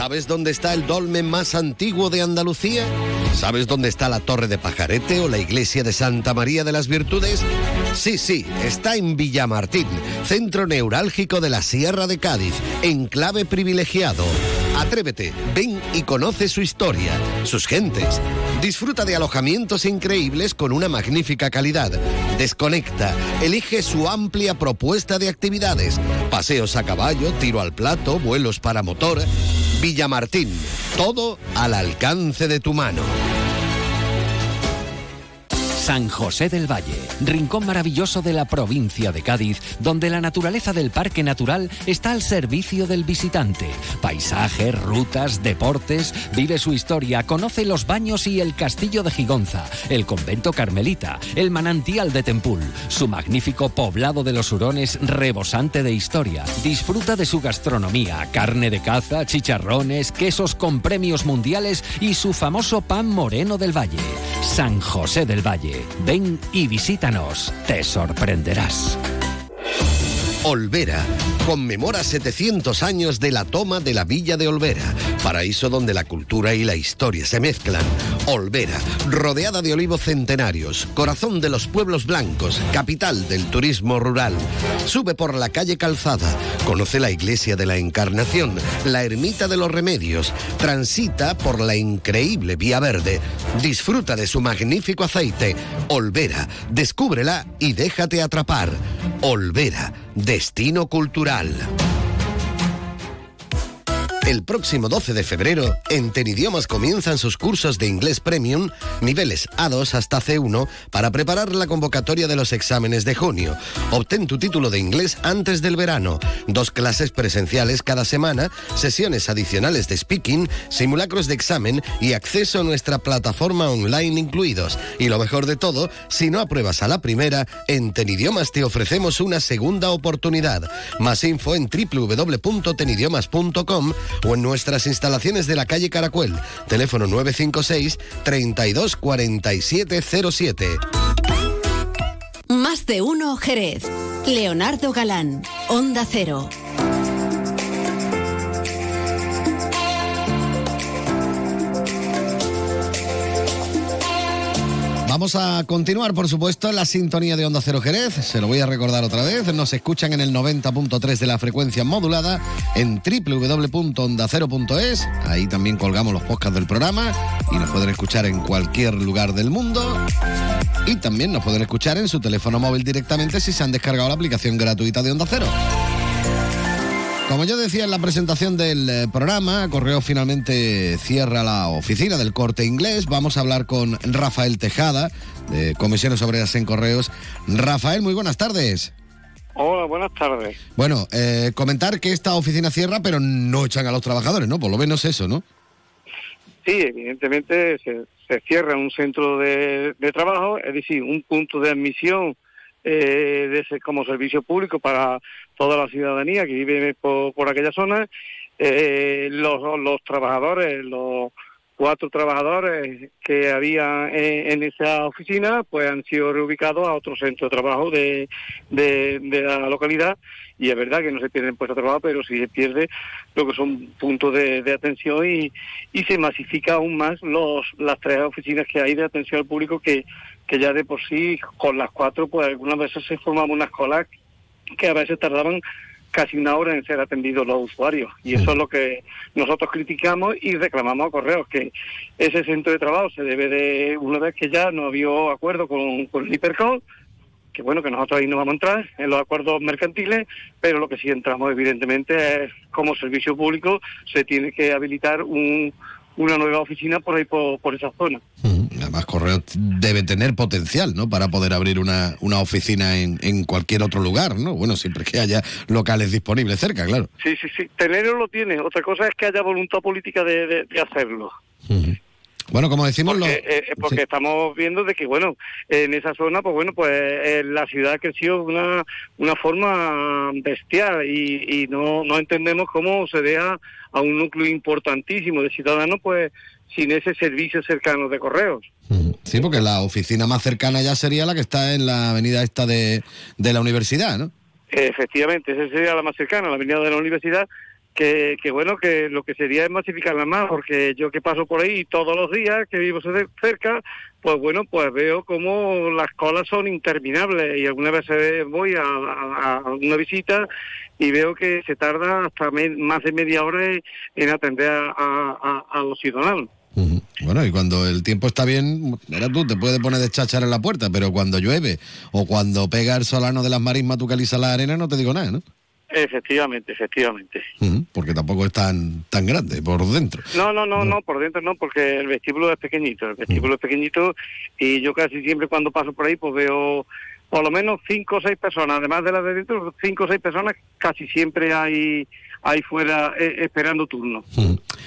¿Sabes dónde está el dolmen más antiguo de Andalucía? ¿Sabes dónde está la Torre de Pajarete o la iglesia de Santa María de las Virtudes? Sí, sí, está en Villamartín, centro neurálgico de la Sierra de Cádiz, enclave privilegiado. Atrévete, ven y conoce su historia, sus gentes. Disfruta de alojamientos increíbles con una magnífica calidad. Desconecta, elige su amplia propuesta de actividades. Paseos a caballo, tiro al plato, vuelos para motor. Villamartín, todo al alcance de tu mano. San José del Valle, rincón maravilloso de la provincia de Cádiz, donde la naturaleza del parque natural está al servicio del visitante. Paisajes, rutas, deportes, vive su historia, conoce los baños y el castillo de Gigonza, el convento carmelita, el manantial de Tempul, su magnífico poblado de los hurones rebosante de historia. Disfruta de su gastronomía, carne de caza, chicharrones, quesos con premios mundiales y su famoso pan moreno del Valle. San José del Valle. Ven y visítanos. Te sorprenderás. Olvera conmemora 700 años de la toma de la villa de Olvera, paraíso donde la cultura y la historia se mezclan. Olvera, rodeada de olivos centenarios, corazón de los pueblos blancos, capital del turismo rural. Sube por la calle Calzada, conoce la iglesia de la Encarnación, la ermita de los Remedios, transita por la increíble Vía Verde, disfruta de su magnífico aceite. Olvera, descúbrela y déjate atrapar. Olvera, destino cultural. El próximo 12 de febrero, en Tenidiomas comienzan sus cursos de inglés premium, niveles A2 hasta C1, para preparar la convocatoria de los exámenes de junio. Obtén tu título de inglés antes del verano. Dos clases presenciales cada semana, sesiones adicionales de speaking, simulacros de examen y acceso a nuestra plataforma online incluidos. Y lo mejor de todo, si no apruebas a la primera, en Tenidiomas te ofrecemos una segunda oportunidad. Más info en www.tenidiomas.com o en nuestras instalaciones de la calle Caracuel, teléfono 956 32 47 07. Más de uno Jerez. Leonardo Galán, Onda Cero. Vamos a continuar, por supuesto, la sintonía de Onda Cero Jerez. Se lo voy a recordar otra vez. Nos escuchan en el 90.3 de la frecuencia modulada en www.ondacero.es. Ahí también colgamos los podcasts del programa y nos pueden escuchar en cualquier lugar del mundo. Y también nos pueden escuchar en su teléfono móvil directamente si se han descargado la aplicación gratuita de Onda Cero. Como yo decía en la presentación del eh, programa, Correo finalmente cierra la oficina del corte inglés. Vamos a hablar con Rafael Tejada, de Comisiones Obreras en Correos. Rafael, muy buenas tardes. Hola, buenas tardes. Bueno, eh, comentar que esta oficina cierra, pero no echan a los trabajadores, ¿no? Por lo menos eso, ¿no? Sí, evidentemente se, se cierra un centro de, de trabajo, es decir, un punto de admisión eh, de ese, como servicio público para toda la ciudadanía que vive por, por aquella zona. Eh, los, los trabajadores, los cuatro trabajadores que había en, esa oficina, pues han sido reubicados a otro centro de trabajo de, de, de la localidad y es verdad que no se pierden puestos de trabajo, pero sí se pierde lo que son puntos de, de atención y, y se masifica aún más los las tres oficinas que hay de atención al público que, que ya de por sí con las cuatro pues algunas veces se formaban unas colas que a veces tardaban casi una hora en ser atendidos los usuarios. Y eso es lo que nosotros criticamos y reclamamos a Correos que ese centro de trabajo se debe de una vez que ya no había acuerdo con, con el Hipercall que bueno, que nosotros ahí no vamos a entrar en los acuerdos mercantiles, pero lo que sí entramos evidentemente es como servicio público se tiene que habilitar un, una nueva oficina por ahí por, por esa zona. Además, Correos debe tener potencial, ¿no? Para poder abrir una, una oficina en, en cualquier otro lugar, ¿no? Bueno, siempre que haya locales disponibles cerca, claro. Sí, sí, sí, tenerlo lo tiene. Otra cosa es que haya voluntad política de, de- de hacerlo. Bueno, como decimos, lo- Porque, eh, porque estamos viendo de que, bueno, en esa zona, pues bueno, pues eh, la ciudad creció de una, una forma bestial y, y no, no entendemos cómo se deja a un núcleo importantísimo de ciudadanos, pues sin ese servicio cercano de correos. sí, porque la oficina más cercana ya sería la que está en la avenida esta de, de la universidad, ¿no? Efectivamente, esa sería la más cercana, la avenida de la universidad, que, que bueno, que lo que sería es masificarla más, porque yo que paso por ahí todos los días, que vivo cer- cerca, pues bueno, pues veo como las colas son interminables y algunas veces voy a, una visita y veo que se tarda hasta más de media hora en- en atender a, a- los ciudadanos. Bueno, y cuando el tiempo está bien, mira tú, te puedes poner de cháchara en la puerta, pero cuando llueve o cuando pega el solano de las marismas, tú calizas la arena, no te digo nada, ¿no? Efectivamente, efectivamente. Porque tampoco es tan, tan grande por dentro. No, no, no, no, por dentro no, porque el vestíbulo es pequeñito, el vestíbulo es pequeñito y yo casi siempre cuando paso por ahí pues veo por lo menos cinco o seis personas, además de las de dentro, cinco o seis personas casi siempre hay ahí fuera eh, esperando turno.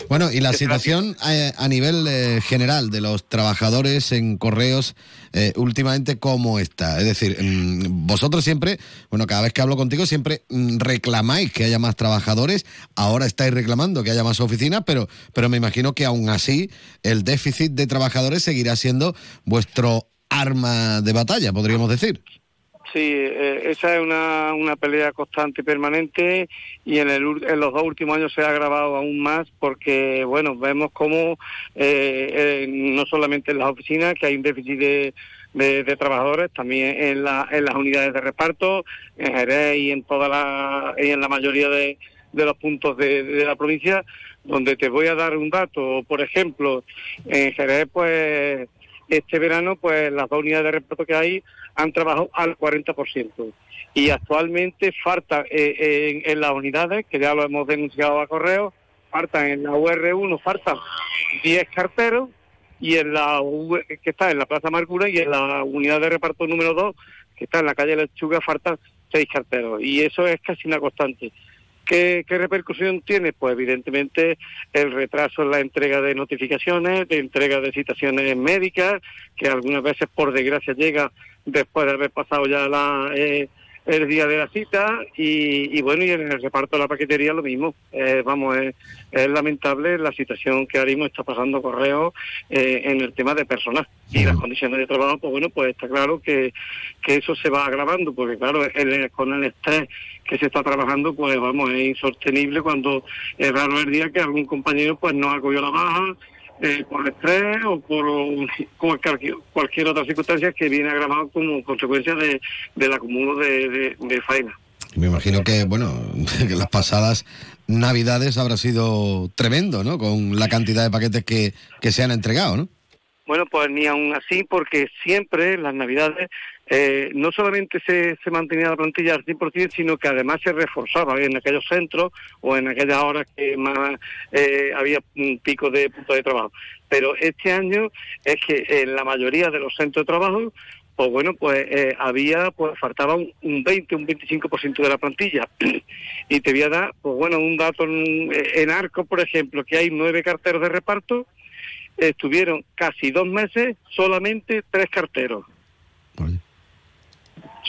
Bueno, y la situación eh, a nivel eh, general de los trabajadores en correos eh, últimamente, ¿cómo está? Es decir, mm, vosotros siempre, bueno, cada vez que hablo contigo, siempre mm, reclamáis que haya más trabajadores, ahora estáis reclamando que haya más oficinas, pero, pero me imagino que aún así el déficit de trabajadores seguirá siendo vuestro arma de batalla, podríamos decir. Sí, eh, esa es una, una pelea constante y permanente y en, el, en los dos últimos años se ha agravado aún más porque, bueno, vemos como eh, eh, no solamente en las oficinas, que hay un déficit de, de- de trabajadores, también en, la, en las unidades de reparto, en Jerez y en, toda la, y en la mayoría de, de los puntos de, de la provincia, donde te voy a dar un dato. Por ejemplo, en Jerez, pues este verano, pues las dos unidades de reparto que hay han trabajado al 40%. Y actualmente falta eh, en, en las unidades, que ya lo hemos denunciado a correo, faltan en la UR1, faltan 10 carteros, y en la que está en la Plaza Marcura y en la unidad de reparto número 2, que está en la calle Lechuga, faltan 6 carteros. Y eso es casi una constante. ¿Qué, ¿Qué repercusión tiene? Pues evidentemente el retraso en la entrega de notificaciones, de entrega de citaciones médicas, que algunas veces por desgracia llega después de haber pasado ya la, eh, el día de la cita y, y bueno, y en el reparto de la paquetería lo mismo. Eh, vamos, es, es lamentable la situación que ahora mismo está pasando Correo eh, en el tema de personal y las condiciones de trabajo, pues bueno, pues está claro que, que eso se va agravando, porque claro, el- con el estrés que se está trabajando, pues vamos, es insostenible cuando es raro el día que algún compañero pues no ha cogido la baja, eh, por estrés o por cualquier, cualquier otra circunstancia que viene agravado como consecuencia de, del acumulo de, de, de faena. Me imagino que, bueno, que las pasadas navidades habrá sido tremendo, ¿no? Con la cantidad de paquetes que, que se han entregado, ¿no? Bueno, pues ni aún así, porque siempre las Navidades eh, no solamente se, se mantenía la plantilla al 100%, sino que además se reforzaba en aquellos centros o en aquellas horas que más eh, había un pico de puntos de trabajo. Pero este año es que en la mayoría de los centros de trabajo pues bueno, pues eh, había, pues faltaba un, un 20, un 25% de la plantilla. y te voy a dar, pues bueno, un dato en, en Arco, por ejemplo, que hay nueve carteros de reparto, estuvieron casi dos meses solamente tres carteros.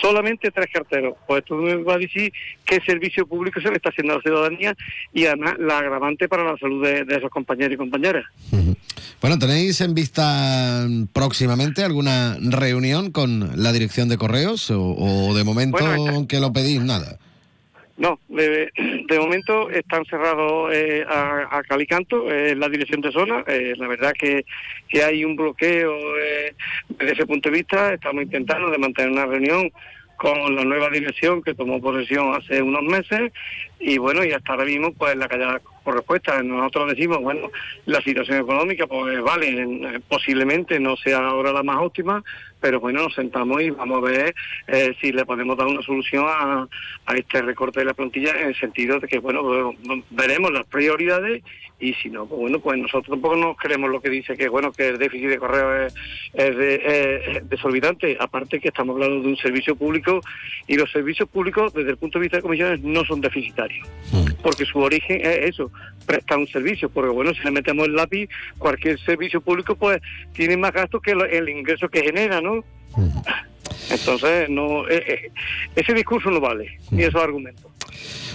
Solamente tres carteros. Pues esto me va a decir qué servicio público se le está haciendo a la ciudadanía y además la agravante para la salud de, de esos compañeros y compañeras. Bueno, ¿tenéis en vista próximamente alguna reunión con la dirección de correos o, o de momento Bueno, que lo pedís nada? No, de, momento están cerrados eh, a, a Calicanto, eh, la dirección de zona. Eh, la verdad que, que hay un bloqueo eh, desde ese punto de vista. Estamos intentando de mantener una reunión con la nueva dirección que tomó posesión hace unos meses y bueno, y hasta ahora mismo pues la calle por respuesta. Nosotros decimos, bueno, la situación económica, pues vale, eh, posiblemente no sea ahora la más óptima, pero bueno, nos sentamos y vamos a ver eh, si le podemos dar una solución a, este recorte de la plantilla en el sentido de que, bueno, veremos las prioridades y si no, pues bueno, pues nosotros tampoco nos creemos lo que dice que, bueno, que el déficit de correo es, es es desorbitante, aparte que estamos hablando de un servicio público y los servicios públicos desde el punto de vista de comisiones no son deficitarios, porque su origen es eso, prestar un servicio, porque bueno, si le metemos el lápiz, cualquier servicio público pues tiene más gastos que el ingreso que genera, ¿no? Entonces, no eh, eh, ese discurso no vale, ni esos argumentos.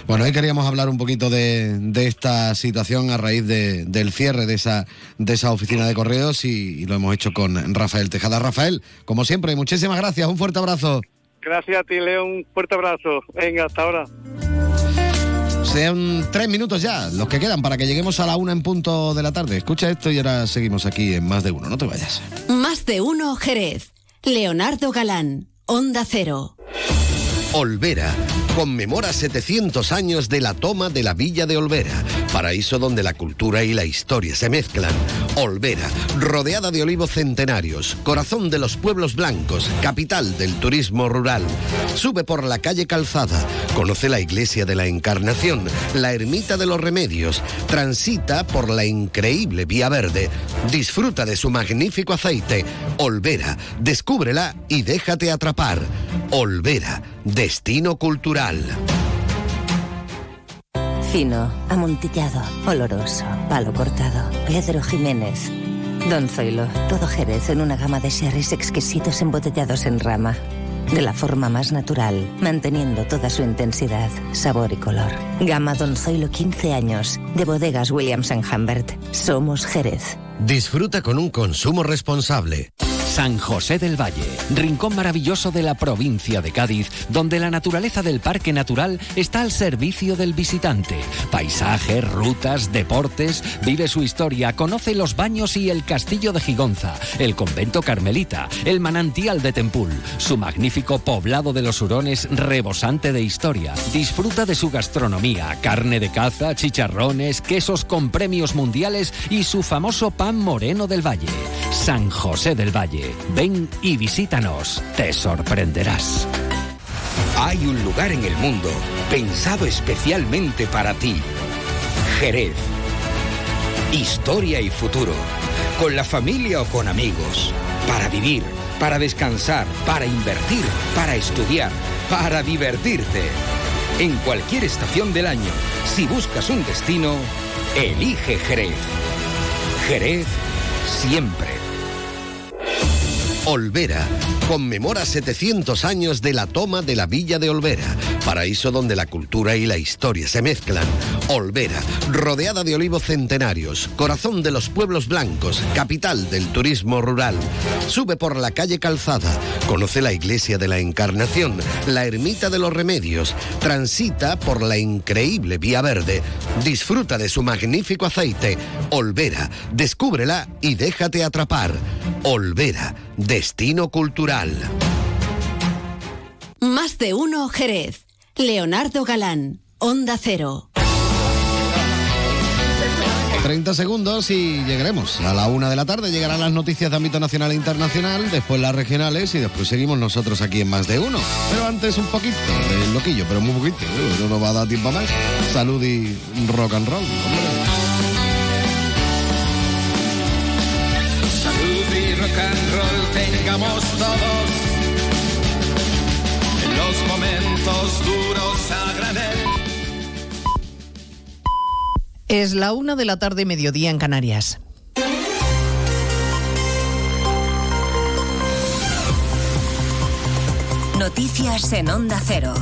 Bueno, hoy queríamos hablar un poquito de, de esta situación a raíz de- del cierre de esa, de esa oficina de correos y, y lo hemos hecho con Rafael Tejada. Rafael, como siempre, muchísimas gracias, un fuerte abrazo. Gracias a ti, Leo, un fuerte abrazo. Venga, hasta ahora. Sean tres minutos ya los que quedan para que lleguemos a la una en punto de la tarde. Escucha esto y ahora seguimos aquí en Más de Uno, no te vayas. Más de uno Jerez. Leonardo Galán, Onda Cero. Olvera conmemora 700 años de la toma de la villa de Olvera, paraíso donde la cultura y la historia se mezclan. Olvera, rodeada de olivos centenarios, corazón de los pueblos blancos, capital del turismo rural. Sube por la calle Calzada, conoce la iglesia de la Encarnación, la ermita de los Remedios, transita por la increíble Vía Verde, disfruta de su magnífico aceite. Olvera, descúbrela y déjate atrapar. Olvera, destino cultural. Fino, amontillado, oloroso, palo cortado. Pedro Jiménez. Don Zoilo, todo Jerez en una gama de sherries exquisitos embotellados en rama. De la forma más natural, manteniendo toda su intensidad, sabor y color. Gama Don Zoilo 15 años, de bodegas Williams ⁇ Humbert. Somos Jerez. Disfruta con un consumo responsable. San José del Valle, rincón maravilloso de la provincia de Cádiz, donde la naturaleza del parque natural está al servicio del visitante. Paisajes, rutas, deportes, vive su historia, conoce los baños y el castillo de Gigonza, el convento carmelita, el manantial de Tempul, su magnífico poblado de los hurones rebosante de historia. Disfruta de su gastronomía, carne de caza, chicharrones, quesos con premios mundiales y su famoso pan moreno del Valle. San José del Valle. Ven y visítanos. Te sorprenderás. Hay un lugar en el mundo pensado especialmente para ti. Jerez. Historia y futuro. Con la familia o con amigos. Para vivir, para descansar, para invertir, para estudiar, para divertirte. En cualquier estación del año, si buscas un destino, elige Jerez. Jerez siempre. Olvera conmemora 700 años de la toma de la villa de Olvera, paraíso donde la cultura y la historia se mezclan. Olvera, rodeada de olivos centenarios, corazón de los pueblos blancos, capital del turismo rural. Sube por la calle Calzada, conoce la iglesia de la Encarnación, la ermita de los Remedios, transita por la increíble Vía Verde, disfruta de su magnífico aceite. Olvera, descúbrela y déjate atrapar. Olvera, destino cultural. Más de uno Jerez. Leonardo Galán, Onda Cero. 30 segundos y llegaremos. A la una de la tarde llegarán las noticias de ámbito nacional e internacional, después las regionales y después seguimos nosotros aquí en Más de Uno. Pero antes un poquito de loquillo, pero muy poquito. ¿eh? No nos va a dar tiempo más. Salud y rock and roll. Salud rock and roll tengamos todos. En los momentos duros a granel. Es la una de la tarde, mediodía en Canarias. Noticias en Onda Cero.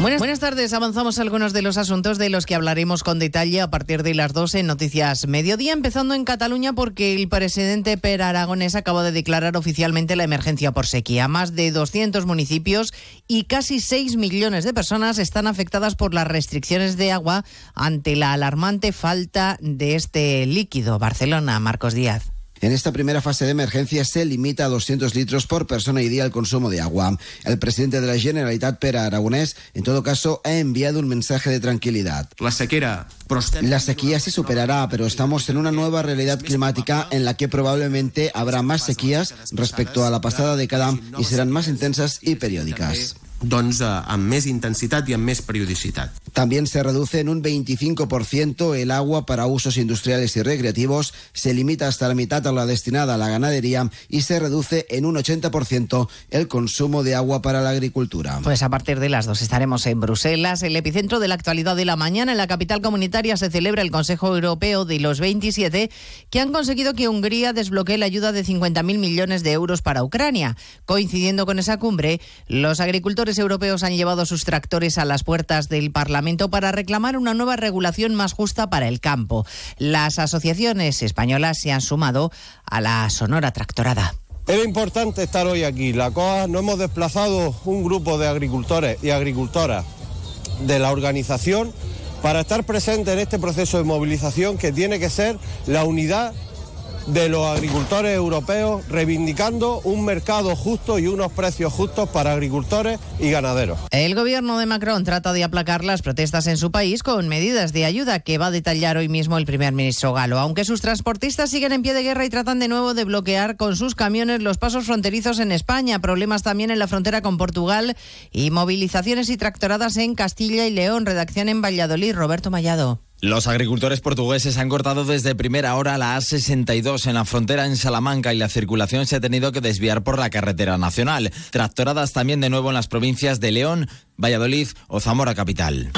Buenas, tardes. Avanzamos algunos de los asuntos de los que hablaremos con detalle a partir de las 12 en Noticias Mediodía, empezando en Cataluña porque el presidente Per Aragonés acaba de declarar oficialmente la emergencia por sequía. Más de 200 municipios y casi 6 millones de personas están afectadas por las restricciones de agua ante la alarmante falta de este líquido. Barcelona, Marcos Díaz. En esta primera fase de emergencia se limita a 200 litros por persona y día el consumo de agua. El presidente de la Generalitat, Pere Aragonés, en todo caso, ha enviado un mensaje de tranquilidad. La sequera La sequía se superará, pero estamos en una nueva realidad climática en la que probablemente habrá más sequías respecto a la pasada década y serán más intensas y periódicas. Doncs, eh, amb més intensitat i amb més periodicitat. También se reduce en un 25% el agua para usos industriales y recreativos, se limita hasta la mitad a la destinada a la ganadería y se reduce en un 80% el consumo de agua para la agricultura. Pues a partir de las dos estaremos en Bruselas, el epicentro de la actualidad de la mañana. En la capital comunitaria se celebra el Consejo Europeo de los 27, que han conseguido que Hungría desbloquee la ayuda de 50.000 millones de euros para Ucrania. Coincidiendo con esa cumbre, los agricultores europeos han llevado sus tractores a las puertas del Parlamento para reclamar una nueva regulación más justa para el campo. Las asociaciones españolas se han sumado a la sonora tractorada. Era importante estar hoy aquí. La COA nos hemos desplazado un grupo de agricultores y agricultoras de la organización para estar presentes en este proceso de movilización que tiene que ser la unidad de los agricultores europeos reivindicando un mercado justo y unos precios justos para agricultores y ganaderos. El gobierno de Macron trata de aplacar las protestas en su país con medidas de ayuda que va a detallar hoy mismo el primer ministro galo. Aunque sus transportistas siguen en pie de guerra y tratan de nuevo de bloquear con sus camiones los pasos fronterizos en España, problemas también en la frontera con Portugal y movilizaciones y tractoradas en Castilla y León. Redacción en Valladolid, Roberto Mallado. Los agricultores portugueses han cortado desde primera hora la A62 en la frontera en Salamanca y la circulación se ha tenido que desviar por la carretera nacional. Tractoradas también de nuevo en las provincias de León, Valladolid o Zamora capital.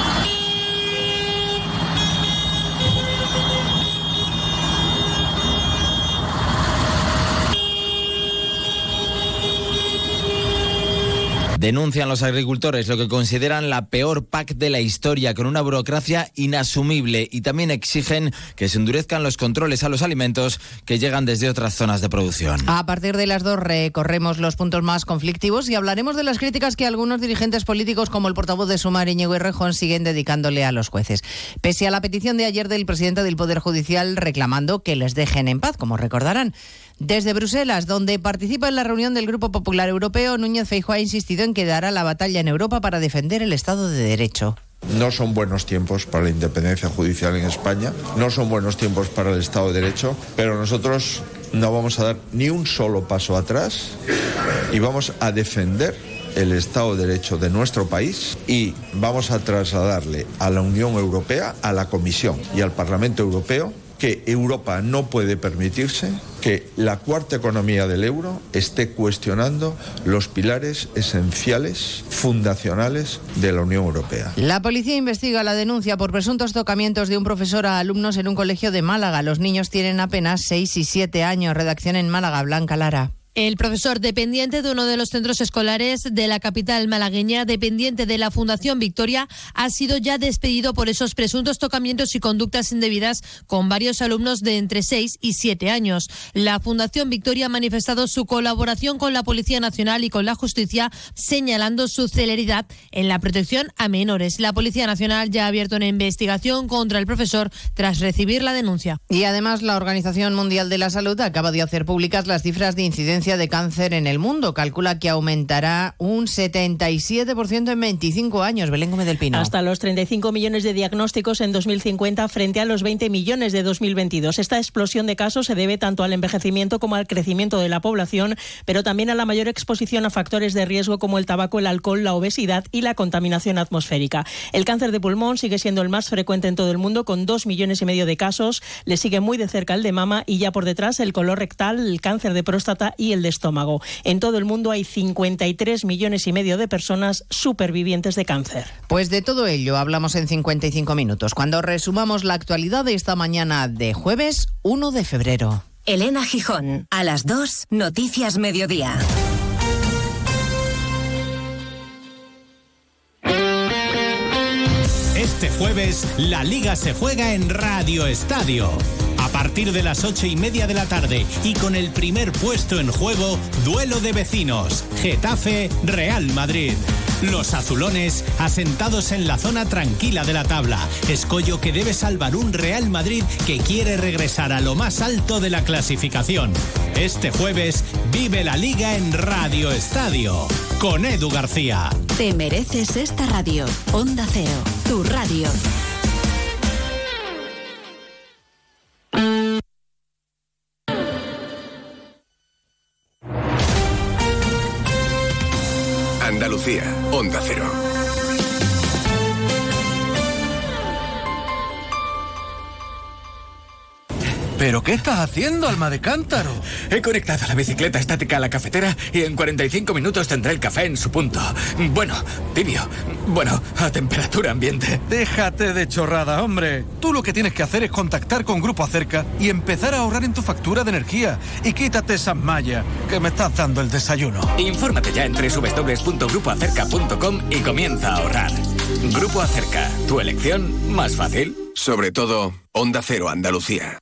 Denuncian los agricultores lo que consideran la peor PAC de la historia, con una burocracia inasumible y también exigen que se endurezcan los controles a los alimentos que llegan desde otras zonas de producción. A partir de las dos recorremos los puntos más conflictivos y hablaremos de las críticas que algunos dirigentes políticos como el portavoz de Sumar, Íñigo Errejón, siguen dedicándole a los jueces. Pese a la petición de ayer del presidente del Poder Judicial reclamando que les dejen en paz, como recordarán. Desde Bruselas, donde participa en la reunión del Grupo Popular Europeo, Núñez Feijóo ha insistido en que dará la batalla en Europa para defender el Estado de Derecho. No son buenos tiempos para la independencia judicial en España, no son buenos tiempos para el Estado de Derecho, pero nosotros no vamos a dar ni un solo paso atrás y vamos a defender el Estado de Derecho de nuestro país y vamos a trasladarle a la Unión Europea, a la Comisión y al Parlamento Europeo que Europa no puede permitirse que la cuarta economía del euro esté cuestionando los pilares esenciales, fundacionales de la Unión Europea. La policía investiga la denuncia por presuntos tocamientos de un profesor a alumnos en un colegio de Málaga. Los niños tienen apenas 6 y 7 años. Redacción en Málaga, Blanca Lara. El profesor dependiente de uno de los centros escolares de la capital malagueña, dependiente de la Fundación Victoria, ha sido ya despedido por esos presuntos tocamientos y conductas indebidas con varios alumnos de entre 6 y 7 años. La Fundación Victoria ha manifestado su colaboración con la Policía Nacional y con la Justicia, señalando su celeridad en la protección a menores. La Policía Nacional ya ha abierto una investigación contra el profesor tras recibir la denuncia. Y además, la Organización Mundial de la Salud acaba de hacer públicas las cifras de incidencia de cáncer en el mundo. Calcula que aumentará un 77% en 25 años. Belén Gómez del Pino. Hasta los 35 millones de diagnósticos en 2050 frente a los 20 millones de 2022. Esta explosión de casos se debe tanto al envejecimiento como al crecimiento de la población, pero también a la mayor exposición a factores de riesgo como el tabaco, el alcohol, la obesidad y la contaminación atmosférica. El cáncer de pulmón sigue siendo el más frecuente en todo el mundo con 2 millones y medio de casos. Le sigue muy de cerca el de mama y ya por detrás el color rectal, el cáncer de próstata y el de estómago. En todo el mundo hay 53 millones y medio de personas supervivientes de cáncer. Pues de todo ello hablamos en 55 minutos, cuando resumamos la actualidad de esta mañana de jueves 1 de febrero. Elena Gijón, a las 2, Noticias Mediodía. Este jueves, la liga se juega en Radio Estadio. Partir de las ocho y media de la tarde y con el primer puesto en juego, duelo de vecinos, Getafe Real Madrid. Los azulones, asentados en la zona tranquila de la tabla. Escollo que debe salvar un Real Madrid que quiere regresar a lo más alto de la clasificación. Este jueves vive la liga en Radio Estadio con Edu García. Te mereces esta radio. Onda Cero, tu radio. ¿Pero qué estás haciendo, alma de cántaro? He conectado la bicicleta estática a la cafetera y en 45 minutos tendré el café en su punto. Bueno, tibio. Bueno, a temperatura ambiente. Déjate de chorrada, hombre. Tú lo que tienes que hacer es contactar con Grupo Acerca y empezar a ahorrar en tu factura de energía. Y quítate esas mallas que me estás dando el desayuno. Infórmate ya en www.grupoacerca.com y comienza a ahorrar. Grupo Acerca, tu elección más fácil. Sobre todo, Onda Cero Andalucía.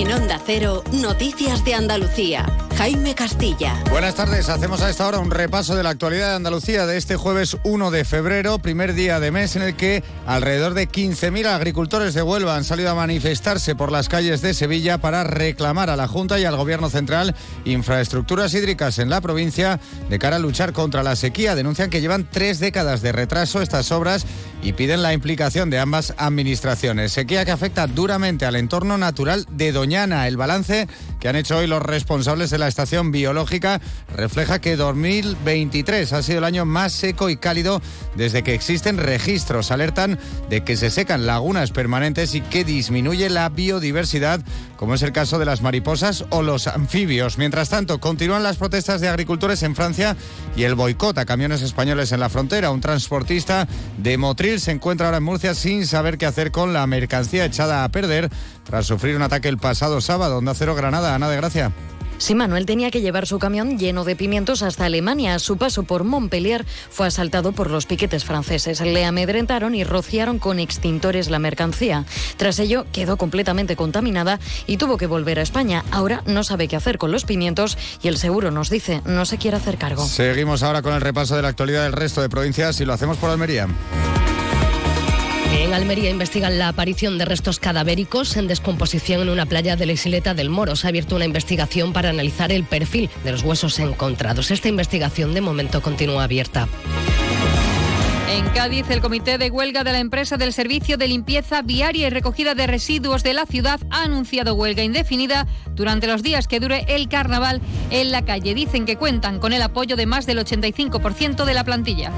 En Onda Cero, Noticias de Andalucía. Jaime Castilla. Buenas tardes, hacemos a esta hora un repaso de la actualidad de Andalucía de este jueves 1 de febrero, primer día de mes en el que alrededor de 15.000 agricultores de Huelva han salido a manifestarse por las calles de Sevilla para reclamar a la Junta y al Gobierno Central infraestructuras hídricas en la provincia de cara a luchar contra la sequía. Denuncian que llevan tres décadas de retraso estas obras y piden la implicación de ambas administraciones. Sequía que afecta duramente al entorno natural de Doñana. El balance que han hecho hoy los responsables de la estación biológica refleja que 2023 ha sido el año más seco y cálido desde que existen registros. Alertan de que se secan lagunas permanentes y que disminuye la biodiversidad, como es el caso de las mariposas o los anfibios. Mientras tanto, continúan las protestas de agricultores en Francia y el boicot a camiones españoles en la frontera. Un transportista de Se encuentra ahora en Murcia sin saber qué hacer con la mercancía echada a perder tras sufrir un ataque el pasado sábado. Onda Cero Granada, Ana de Gracia. Sí, Manuel tenía que llevar su camión lleno de pimientos hasta Alemania. A su paso por Montpellier fue asaltado por los piquetes franceses. Le amedrentaron y rociaron con extintores la mercancía. Tras ello, quedó completamente contaminada y tuvo que volver a España. Ahora no sabe qué hacer con los pimientos y el seguro nos dice no se quiere hacer cargo. Seguimos ahora con el repaso de la actualidad del resto de provincias y lo hacemos por Almería. En Almería investigan la aparición de restos cadavéricos en descomposición en una playa de la isleta del Moro. Se ha abierto una investigación para analizar el perfil de los huesos encontrados. Esta investigación de momento continúa abierta. En Cádiz, el comité de huelga de la empresa del servicio de limpieza viaria y recogida de residuos de la ciudad ha anunciado huelga indefinida durante los días que dure el carnaval en la calle. Dicen que cuentan con el apoyo de más del 85% de la plantilla.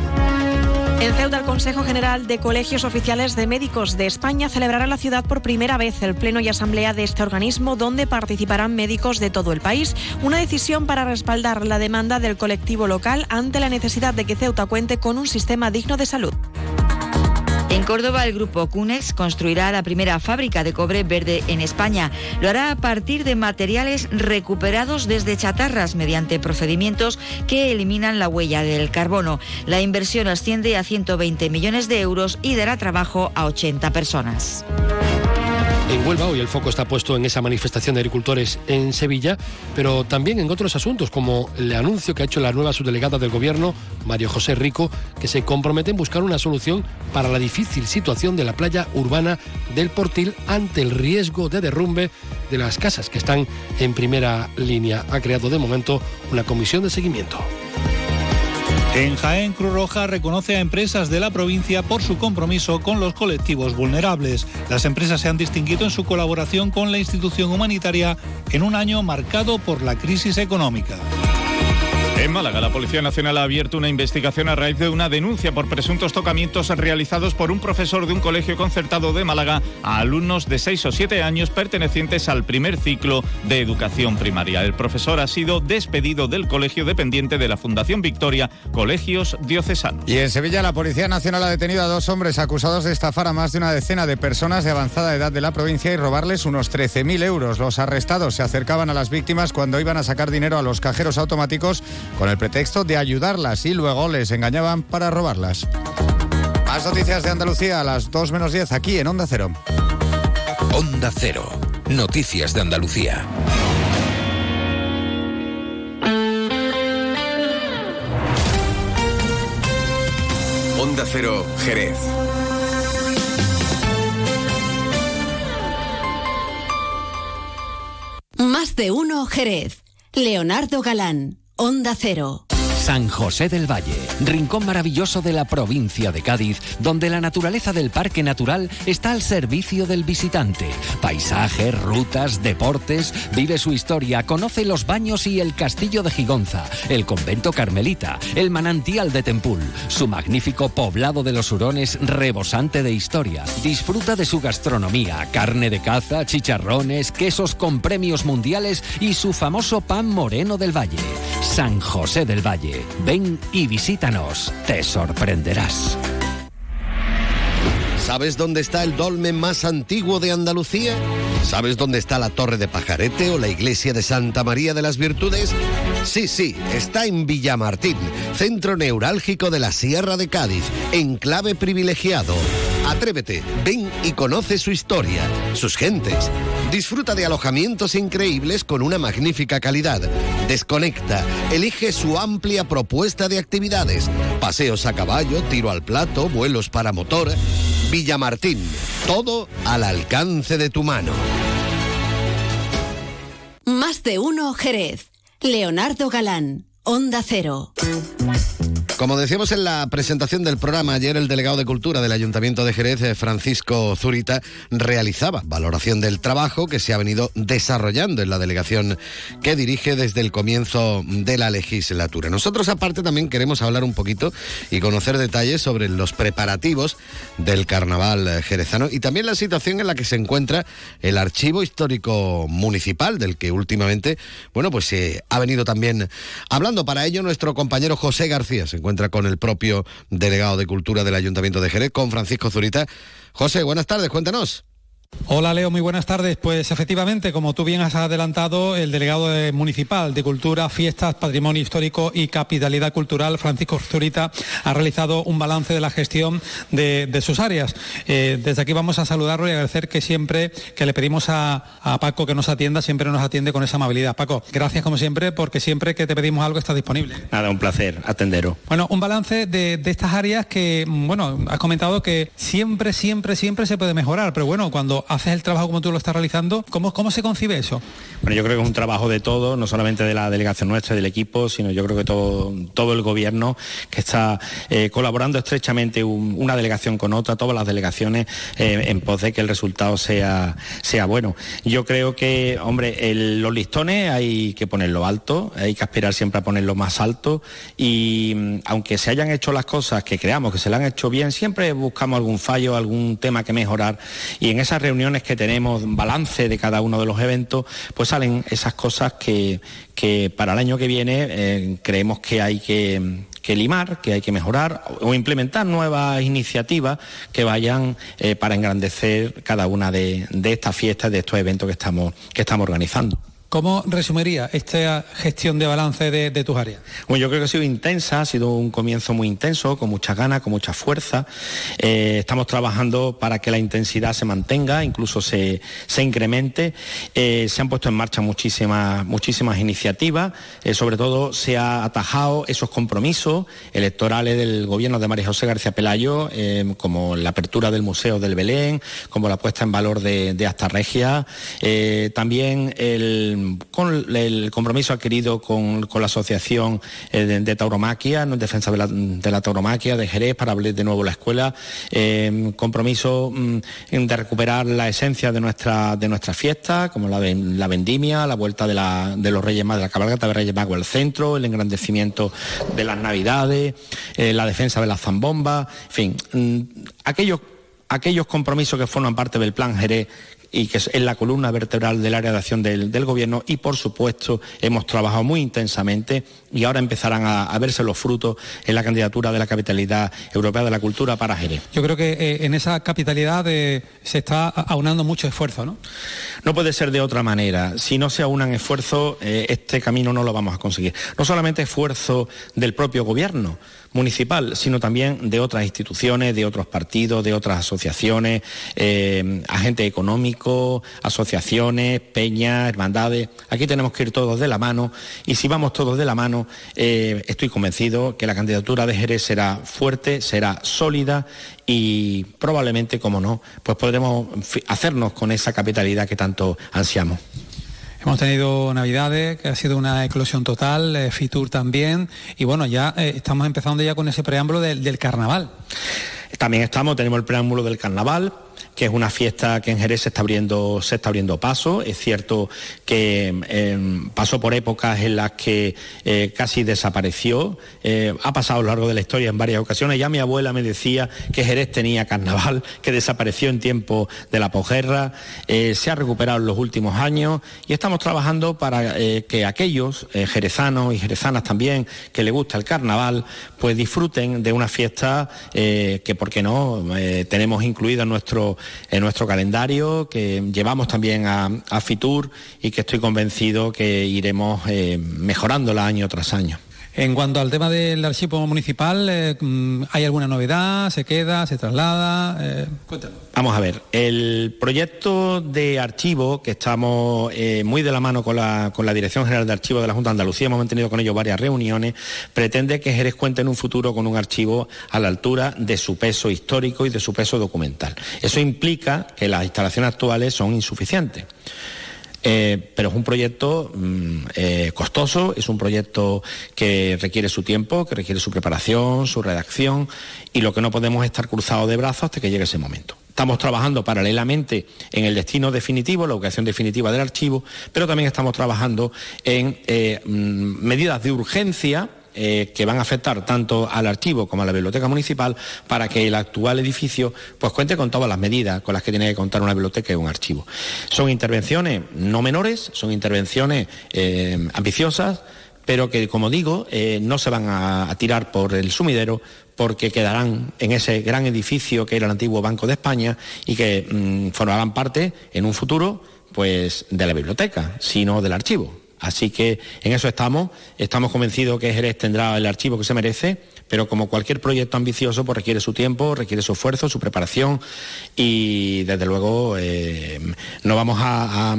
En Ceuta, el Consejo General de Colegios Oficiales de Médicos de España celebrará la ciudad por primera vez el pleno y asamblea de este organismo, donde participarán médicos de todo el país. Una decisión para respaldar la demanda del colectivo local ante la necesidad de que Ceuta cuente con un sistema digno de salud. En Córdoba, el grupo Cunex construirá la primera fábrica de cobre verde en España. Lo hará a partir de materiales recuperados desde chatarras mediante procedimientos que eliminan la huella del carbono. La inversión asciende a 120 millones de euros y dará trabajo a 80 personas. En Huelva hoy el foco está puesto en esa manifestación de agricultores en Sevilla, pero también en otros asuntos, como el anuncio que ha hecho la nueva subdelegada del Gobierno, Mario José Rico, que se compromete en buscar una solución para la difícil situación de la playa urbana del Portil ante el riesgo de derrumbe de las casas que están en primera línea. Ha creado de momento una comisión de seguimiento. En Jaén, Cruz Roja reconoce a empresas de la provincia por su compromiso con los colectivos vulnerables. Las empresas se han distinguido en su colaboración con la institución humanitaria en un año marcado por la crisis económica. En Málaga, la Policía Nacional ha abierto una investigación a raíz de una denuncia por presuntos tocamientos realizados por un profesor de un colegio concertado de Málaga a alumnos de 6 o 7 años pertenecientes al primer ciclo de educación primaria. El profesor ha sido despedido del colegio dependiente de la Fundación Victoria Colegios Diocesanos. Y en Sevilla, la Policía Nacional ha detenido a dos hombres acusados de estafar a más de una decena de personas de avanzada edad de la provincia y robarles unos 13.000 euros. Los arrestados se acercaban a las víctimas cuando iban a sacar dinero a los cajeros automáticos con el pretexto de ayudarlas y luego les engañaban para robarlas. Más noticias de Andalucía a las 2 menos 10 aquí en Onda Cero. Onda Cero, noticias de Andalucía. Onda Cero, Jerez. Más de uno, Jerez. Leonardo Galán. Onda Cero. San José del Valle, rincón maravilloso de la provincia de Cádiz, donde la naturaleza del parque natural está al servicio del visitante. Paisajes, rutas, deportes, vive su historia, conoce los baños y el castillo de Gigonza, el convento carmelita, el manantial de Tempul, su magnífico poblado de los hurones rebosante de historia. Disfruta de su gastronomía, carne de caza, chicharrones, quesos con premios mundiales y su famoso pan moreno del Valle. San José del Valle. Ven y visítanos. Te sorprenderás. ¿Sabes dónde está el dolmen más antiguo de Andalucía? ¿Sabes dónde está la Torre de Pajarete o la iglesia de Santa María de las Virtudes? Sí, sí, está en Villamartín, centro neurálgico de la Sierra de Cádiz, enclave privilegiado. Atrévete, ven y conoce su historia, sus gentes. Disfruta de alojamientos increíbles con una magnífica calidad. Desconecta, elige su amplia propuesta de actividades. Paseos a caballo, tiro al plato, vuelos para motor. Villamartín, todo al alcance de tu mano. Más de uno Jerez. Leonardo Galán, Onda Cero. Como decíamos en la presentación del programa, ayer el delegado de Cultura del Ayuntamiento de Jerez, eh, Francisco Zurita, realizaba valoración del trabajo que se ha venido desarrollando en la delegación que dirige desde el comienzo de la legislatura. Nosotros aparte también queremos hablar un poquito y conocer detalles sobre los preparativos del carnaval eh, jerezano y también la situación en la que se encuentra el archivo histórico municipal del que últimamente, bueno, pues se ha venido también hablando. Para ello nuestro compañero José García se encuentra con el propio delegado de Cultura del Ayuntamiento de Jerez, con Francisco Zurita. José, buenas tardes, cuéntanos. Hola Leo, muy buenas tardes. Pues efectivamente, como tú bien has adelantado, el delegado de municipal de Cultura, Fiestas, Patrimonio Histórico y Capitalidad Cultural, Francisco Zurita, ha realizado un balance de la gestión de, de sus áreas. Eh, desde aquí vamos a saludarlo y agradecer que siempre que le pedimos a, a, Paco que nos atienda, siempre nos atiende con esa amabilidad. Paco, gracias como siempre, porque siempre que te pedimos algo está disponible. Nada, un placer atenderos. Bueno, un balance de, de estas áreas que, bueno, has comentado que siempre, siempre, siempre se puede mejorar, pero bueno, cuando haces el trabajo como tú lo estás realizando, ¿cómo, cómo se concibe eso? Bueno, yo creo que es un trabajo de todo, no solamente de la delegación nuestra, del equipo, sino yo creo que todo, todo el gobierno que está eh, colaborando estrechamente un, una delegación con otra, todas las delegaciones, eh, en pos de que el resultado sea, sea bueno. Yo creo que, hombre, los listones hay que ponerlo alto, hay que aspirar siempre a ponerlo más alto y mm, aunque se hayan hecho las cosas que creamos que se le han hecho bien, siempre buscamos algún fallo, algún tema que mejorar y en esas reuniones que tenemos, balance de cada uno de los eventos, pues salen esas cosas que, que para el año que viene eh, creemos que hay que, que, limar, que hay que mejorar o implementar nuevas iniciativas que vayan eh, para engrandecer cada una de, de estas fiestas, de estos eventos que estamos, que estamos organizando. ¿Cómo resumiría esta gestión de balance de, tus áreas? Bueno, yo creo que ha sido intensa, ha sido un comienzo muy intenso, con muchas ganas, con mucha fuerza. Eh, estamos trabajando para que la intensidad se mantenga, incluso se, incremente. Eh, se han puesto en marcha muchísimas, muchísimas iniciativas, eh, sobre todo se ha atajado esos compromisos electorales del gobierno de María José García Pelayo, como la apertura del Museo del Belén, como la puesta en valor de, de también el con el compromiso adquirido con, con la Asociación eh, de, de, Tauromaquia, en defensa de la, de la, tauromaquia de Jerez, para abrir de nuevo la escuela, eh, compromiso mm, de recuperar la esencia de nuestra, de nuestra fiesta, como la, la vendimia, la vuelta de, la, de los Reyes Magos, de la cabalgata de Reyes Magos al centro, el engrandecimiento de las Navidades, eh, la defensa de las zambombas, en fin, mm, aquellos aquellos compromisos que forman parte del plan Jerez y que es la columna vertebral del área de acción del, del, gobierno y por supuesto hemos trabajado muy intensamente y ahora empezarán a, a, verse los frutos en la candidatura de la capitalidad europea de la cultura para Jerez. Yo creo que eh, en esa capitalidad eh, se está aunando mucho esfuerzo, ¿no? No puede ser de otra manera. Si no se aunan esfuerzos, eh, este camino no lo vamos a conseguir. No solamente esfuerzo del propio gobierno, municipal, sino también de otras instituciones, de otros partidos, de otras asociaciones, eh, agentes económicos, asociaciones, peñas, hermandades. Aquí tenemos que ir todos de la mano y si vamos todos de la mano, eh, estoy convencido que la candidatura de Jerez será fuerte, será sólida y probablemente, como no, pues podremos hacernos con esa capitalidad que tanto ansiamos. Hemos tenido Navidades, que ha sido una eclosión total, eh, Fitur también, y bueno, ya eh, estamos empezando ya con ese preámbulo del carnaval. También estamos, tenemos el preámbulo del carnaval, que es una fiesta que en Jerez se está abriendo, se está abriendo paso. Es cierto que em, pasó por épocas en las que eh, casi desapareció. Eh, ha pasado a lo largo de la historia en varias ocasiones. Ya mi abuela me decía que Jerez tenía carnaval, que desapareció en tiempo de la posguerra. Eh, se ha recuperado en los últimos años y estamos trabajando para que aquellos jerezanos y jerezanas también que les gusta el carnaval, pues disfruten de una fiesta que, ¿por qué no?, tenemos incluida en nuestro en nuestro calendario, que llevamos también a, Fitur y que estoy convencido que iremos eh, mejorándola año tras año. En cuanto al tema del archivo municipal, eh, mm, ¿hay alguna novedad? ¿Se queda? ¿Se traslada? Eh, Vamos a ver, el proyecto de archivo, que estamos eh, muy de la mano con la, Dirección General de Archivos de la Junta de Andalucía, hemos mantenido con ellos varias reuniones, pretende que Jerez cuente en un futuro con un archivo a la altura de su peso histórico y de su peso documental. Eso implica que las instalaciones actuales son insuficientes. Eh, pero es un proyecto mm, eh, costoso, es un proyecto que requiere su tiempo, que requiere su preparación, su redacción y lo que no podemos es estar cruzados de brazos hasta que llegue ese momento. Estamos trabajando paralelamente en el destino definitivo, la ubicación definitiva del archivo, pero también estamos trabajando en eh, mm, medidas de urgencia eh, que van a afectar tanto al archivo como a la biblioteca municipal para que el actual edificio pues cuente con todas las medidas con las que tiene que contar una biblioteca y un archivo. Son intervenciones no menores, son intervenciones eh, ambiciosas, pero que, como digo, eh, no se van a, tirar por el sumidero porque quedarán en ese gran edificio que era el antiguo Banco de España y que mm, formarán parte en un futuro pues de la biblioteca, sino del archivo. Así que en eso estamos. Estamos convencidos que Jerez tendrá el archivo que se merece, pero como cualquier proyecto ambicioso, pues requiere su tiempo, requiere su esfuerzo, su preparación y desde luego eh, no vamos a,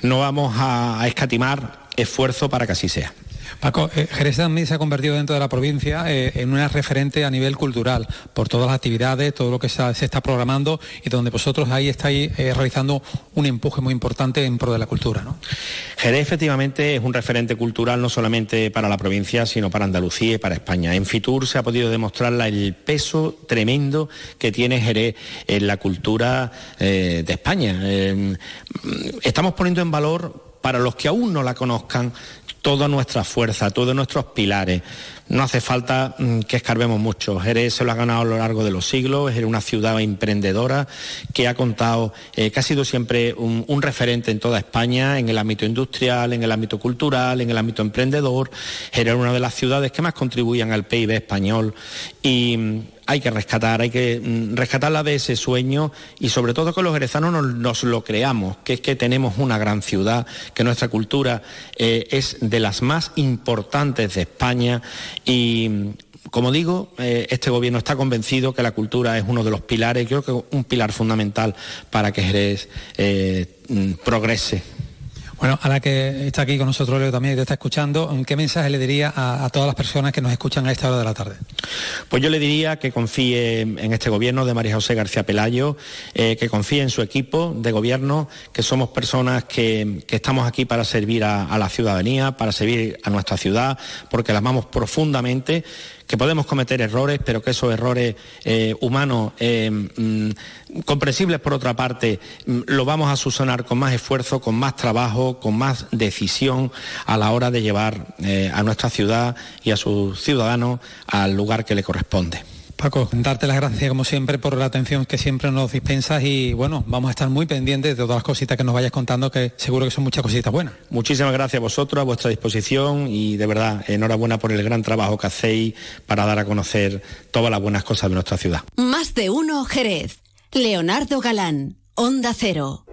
no vamos a escatimar esfuerzo para que así sea. Paco, eh, Jerez también se ha convertido dentro de la provincia eh, en una referente a nivel cultural por todas las actividades, todo lo que se, está programando y donde vosotros ahí estáis eh, realizando un empuje muy importante en pro de la cultura. Jerez efectivamente es un referente cultural no solamente para la provincia, sino para Andalucía y para España. En Fitur se ha podido demostrar el peso tremendo que tiene Jerez en la cultura de España. estamos poniendo en valor para los que aún no la conozcan, toda nuestra fuerza, todos nuestros pilares. No hace falta mm, que escarbemos mucho. Jerez se lo ha ganado a lo largo de los siglos, es una ciudad emprendedora que ha contado, eh, que ha sido siempre un, referente en toda España, en el ámbito industrial, en el ámbito cultural, en el ámbito emprendedor. Jerez una de las ciudades que más contribuían al PIB español y hay que rescatar, hay que mm, rescatarla de ese sueño y sobre todo que los jerezanos nos, lo creamos, que es que tenemos una gran ciudad, que nuestra cultura eh, es de las más importantes de España y como digo, eh, este gobierno está convencido que la cultura es uno de los pilares, creo que un pilar fundamental para que Jerez eh, mm, progrese bueno, a la que está aquí con nosotros Leo también y te está escuchando, ¿qué mensaje le diría a, todas las personas que nos escuchan a esta hora de la tarde? Pues yo le diría que confíe en este gobierno de María José García Pelayo, eh, que confíe en su equipo de gobierno, que somos personas que, estamos aquí para servir a la ciudadanía, para servir a nuestra ciudad, porque la amamos profundamente que podemos cometer errores, pero que esos errores eh, humanos, eh, mm, comprensibles por otra parte, mm, lo vamos a subsanar con más esfuerzo, con más trabajo, con más decisión a la hora de llevar eh, a nuestra ciudad y a sus ciudadanos al lugar que le corresponde. Paco, darte las gracias como siempre por la atención que siempre nos dispensas y bueno, vamos a estar muy pendientes de todas las cositas que nos vayas contando, que seguro que son muchas cositas buenas. Muchísimas gracias a vosotros, a vuestra disposición y de verdad, enhorabuena por el gran trabajo que hacéis para dar a conocer todas las buenas cosas de nuestra ciudad. Más de uno, Jerez. Leonardo Galán, Onda Cero.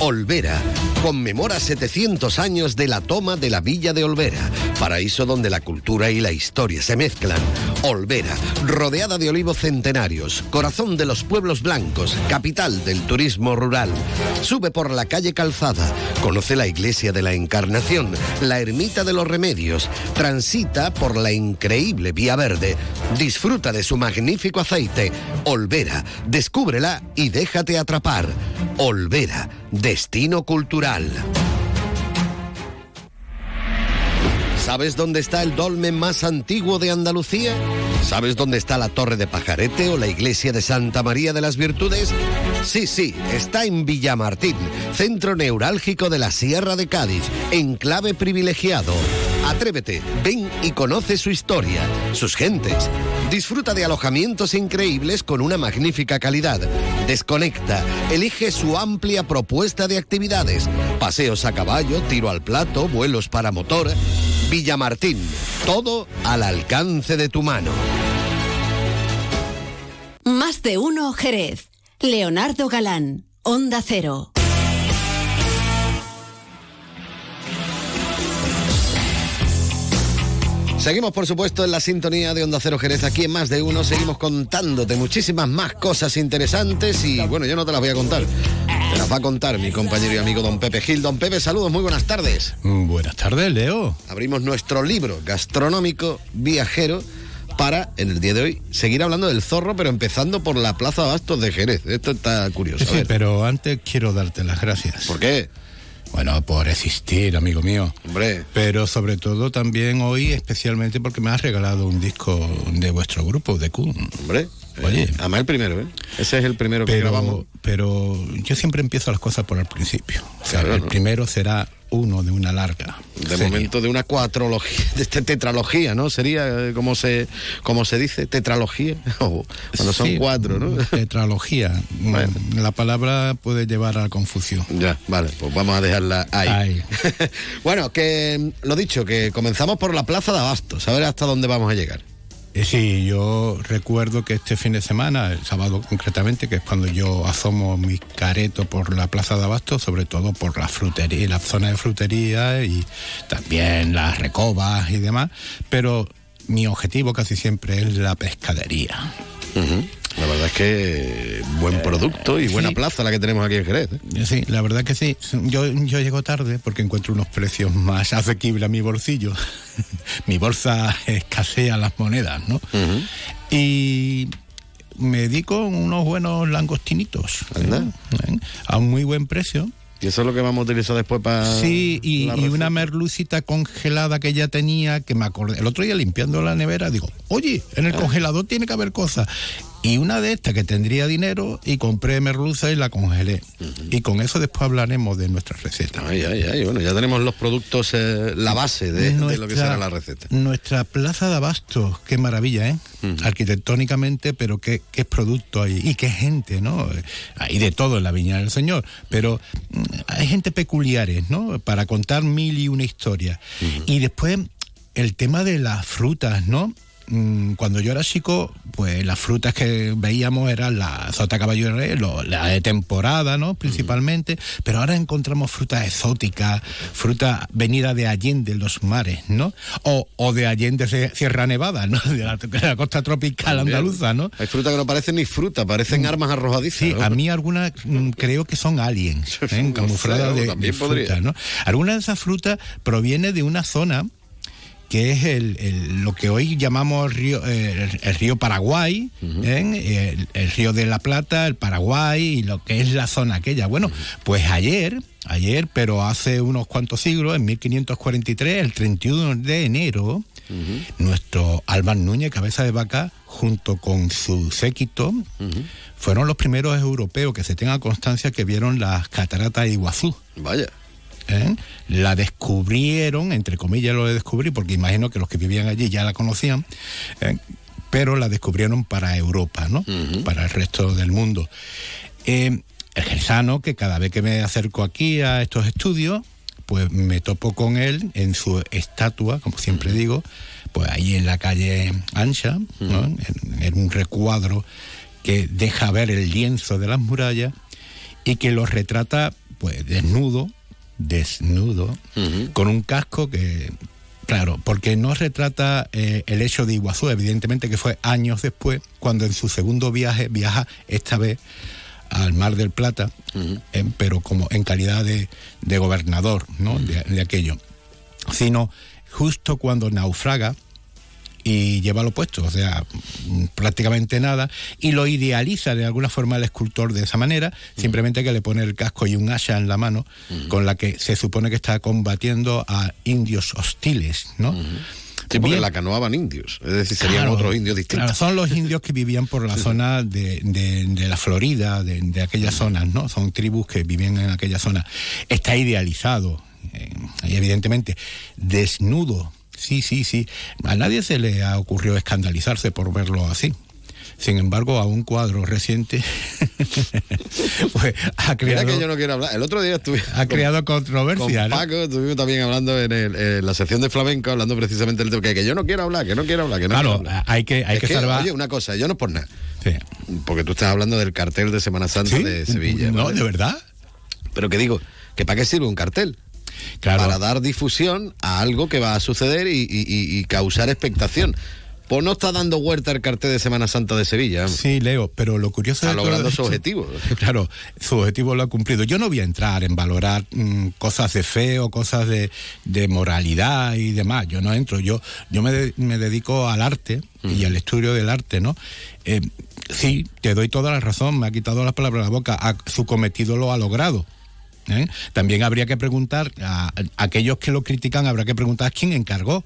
Olvera conmemora 700 años de la toma de la villa de Olvera, paraíso donde la cultura y la historia se mezclan. Olvera, rodeada de olivos centenarios, corazón de los pueblos blancos, capital del turismo rural. Sube por la calle Calzada, conoce la iglesia de la Encarnación, la ermita de los Remedios, transita por la increíble Vía Verde, disfruta de su magnífico aceite. Olvera, descúbrela y déjate atrapar. Olvera, destino cultural. ¿Sabes dónde está el dolmen más antiguo de Andalucía? ¿Sabes dónde está la Torre de Pajarete o la iglesia de Santa María de las Virtudes? Sí, sí, está en Villamartín, centro neurálgico de la Sierra de Cádiz, enclave privilegiado. Atrévete, ven y conoce su historia, sus gentes. Disfruta de alojamientos increíbles con una magnífica calidad. Desconecta, elige su amplia propuesta de actividades. Paseos a caballo, tiro al plato, vuelos para motor. Villamartín, todo al alcance de tu mano. Más de uno Jerez. Leonardo Galán, Onda Cero. Seguimos, por supuesto, en la sintonía de Onda Cero Jerez, aquí en Más de Uno. Seguimos contándote muchísimas más cosas interesantes y, bueno, yo no te las voy a contar. Te las va a contar mi compañero y amigo don Pepe Gil. Don Pepe, saludos, muy buenas tardes. Buenas tardes, Leo. Abrimos nuestro libro gastronómico viajero para, en el día de hoy, seguir hablando del zorro, pero empezando por la Plaza Bastos de Jerez. Esto está curioso. Sí, pero antes quiero darte las gracias. ¿Por qué? Bueno, por existir, amigo mío. Hombre. Pero sobre todo también hoy, especialmente porque me has regalado un disco de vuestro grupo, de Kun. Hombre. Oye. Eh, además el primero, ¿eh? Ese es el primero que grabamos. pero, yo siempre empiezo las cosas por el principio. O sea, Claro, el ¿no? primero será uno de una larga. De serie. momento de una cuatrología, de tetralogía, ¿no? Sería, eh, como se, como se dice, tetralogía. Cuando son cuatro, ¿no? Tetralogía. La palabra puede llevar a la confusión. Ya, vale, pues vamos a dejarla ahí. Ahí. bueno, que lo dicho, que comenzamos por la Plaza de Abastos, a ver hasta dónde vamos a llegar. Eh, Sí, yo recuerdo que este fin de semana, el sábado concretamente, que es cuando yo asomo mi careto por la Plaza de Abasto, sobre todo por la frutería, la zona de frutería y también las recobas y demás, pero mi objetivo casi siempre es la pescadería. La verdad es que buen producto y buena sí. plaza la que tenemos aquí en Jerez. ¿eh? Eh, Sí, la verdad que sí. Yo, yo llego tarde porque encuentro unos precios más asequibles a mi bolsillo. mi bolsa escasea las monedas, ¿no? Y me dedico a unos buenos langostinitos. ¿eh? ¿Eh? A un muy buen precio. Y eso es lo que vamos a utilizar después para. Sí, y, una merlucita congelada que ya tenía, que me acordé. El otro día limpiando la nevera, digo, oye, en el Ah. congelador tiene que haber cosas. Y una de estas que tendría dinero y compré merluza y la congelé. Y con eso después hablaremos de nuestra receta. Ay, ay, ay. Bueno, ya tenemos los productos, eh, la base de, de lo que será la receta. Nuestra plaza de abastos, qué maravilla, ¿eh? Arquitectónicamente, pero qué, qué producto hay y qué gente, ¿no? Hay de todo en la Viña del Señor, pero mm, hay gente peculiares, ¿no? Para contar mil y una historias. Y después el tema de las frutas, ¿no? Mm, Cuando yo era chico, pues las frutas que veíamos eran la sota caballo de rey, lo- la de temporada, ¿no? Principalmente, pero ahora encontramos frutas exóticas, fruta venida de Allende, los mares, ¿no? O, o de Allende de Sierra Nevada, ¿no? De la, de la costa tropical También. andaluza, ¿no? Hay fruta que no parecen ni fruta, parecen armas arrojadizas. Sí, ¿no? a mí algunas mm, creo que son aliens, ¿eh? No camufladas sé, de, de frutas, ¿no? Alguna de esas frutas proviene de una zona que es el, el- lo que hoy llamamos río, el, el río Paraguay, ¿eh? el, río de la Plata, el Paraguay y lo que es la zona aquella. Bueno, pues ayer, ayer, pero hace unos cuantos siglos, en 1543, el 31 de enero, nuestro Álvaro Núñez, cabeza de vaca, junto con su séquito, fueron los primeros europeos que se tenga constancia que vieron las cataratas de Iguazú. Vaya. ¿Eh? La descubrieron, entre comillas lo de descubrir, porque imagino que los que vivían allí ya la conocían, ¿eh? pero la descubrieron para Europa, ¿no? Para el resto del mundo. Eh, el gersano, que cada vez que me acerco aquí a estos estudios, pues me topo con él en su estatua, como siempre digo, pues ahí en la calle ancha, ¿no? en, en un recuadro que deja ver el lienzo de las murallas y que los retrata pues desnudo, desnudo, con un casco que, claro, porque no retrata eh, el hecho de Iguazú, evidentemente que fue años después, cuando en su segundo viaje viaja esta vez al Mar del Plata, eh, pero como en calidad de, de gobernador ¿no? de, de aquello, sino justo cuando naufraga y lleva lo puesto, o sea, prácticamente nada, y lo idealiza de alguna forma el escultor de esa manera, simplemente que le pone el casco y un asha en la mano, con la que se supone que está combatiendo a indios hostiles, ¿no? Sí, porque Bien. la canoaban indios, es decir, serían Claro, otros indios distintos. claro, son los indios que vivían por la zona de, de- de la Florida, de, de aquellas zonas, ¿no? Son tribus que vivían en aquella zona. Está idealizado, eh, y evidentemente, desnudo. Sí, sí, sí. A nadie se le ha ocurrido escandalizarse por verlo así. Sin embargo, a un cuadro reciente pues, ha Mira creado, que yo no quiero hablar. El otro día estuve. ha creado controversia. Con ¿no? Paco estuvimos también hablando en, el- en la sección de flamenco, hablando precisamente del tema que, que yo no quiero hablar, que no quiero hablar, que no Claro, quiero hablar. hay que, hay Es que salvar. Oye, una cosa, yo no por nada. Porque tú estás hablando del cartel de Semana Santa ¿Sí? de Sevilla. No, ¿vale? ¿de verdad? Pero que digo, que ¿para qué sirve un cartel? Claro. Para dar difusión a algo que va a suceder y, y- y- y causar expectación. Pues no está dando vuelta el cartel de Semana Santa de Sevilla. Sí, Leo, pero lo curioso Está de todo logrando su objetivo. Claro, su objetivo lo ha cumplido. Yo no voy a entrar en valorar mm, cosas de fe o cosas de, de moralidad y demás. Yo no entro. Yo, yo me, de- me dedico al arte y al estudio del arte, ¿no? Eh, sí, te doy toda la razón. Me ha quitado las palabras de la boca. Su cometido lo ha logrado. ¿Eh? También habría que preguntar a, aquellos que lo critican, habrá que preguntar quién encargó.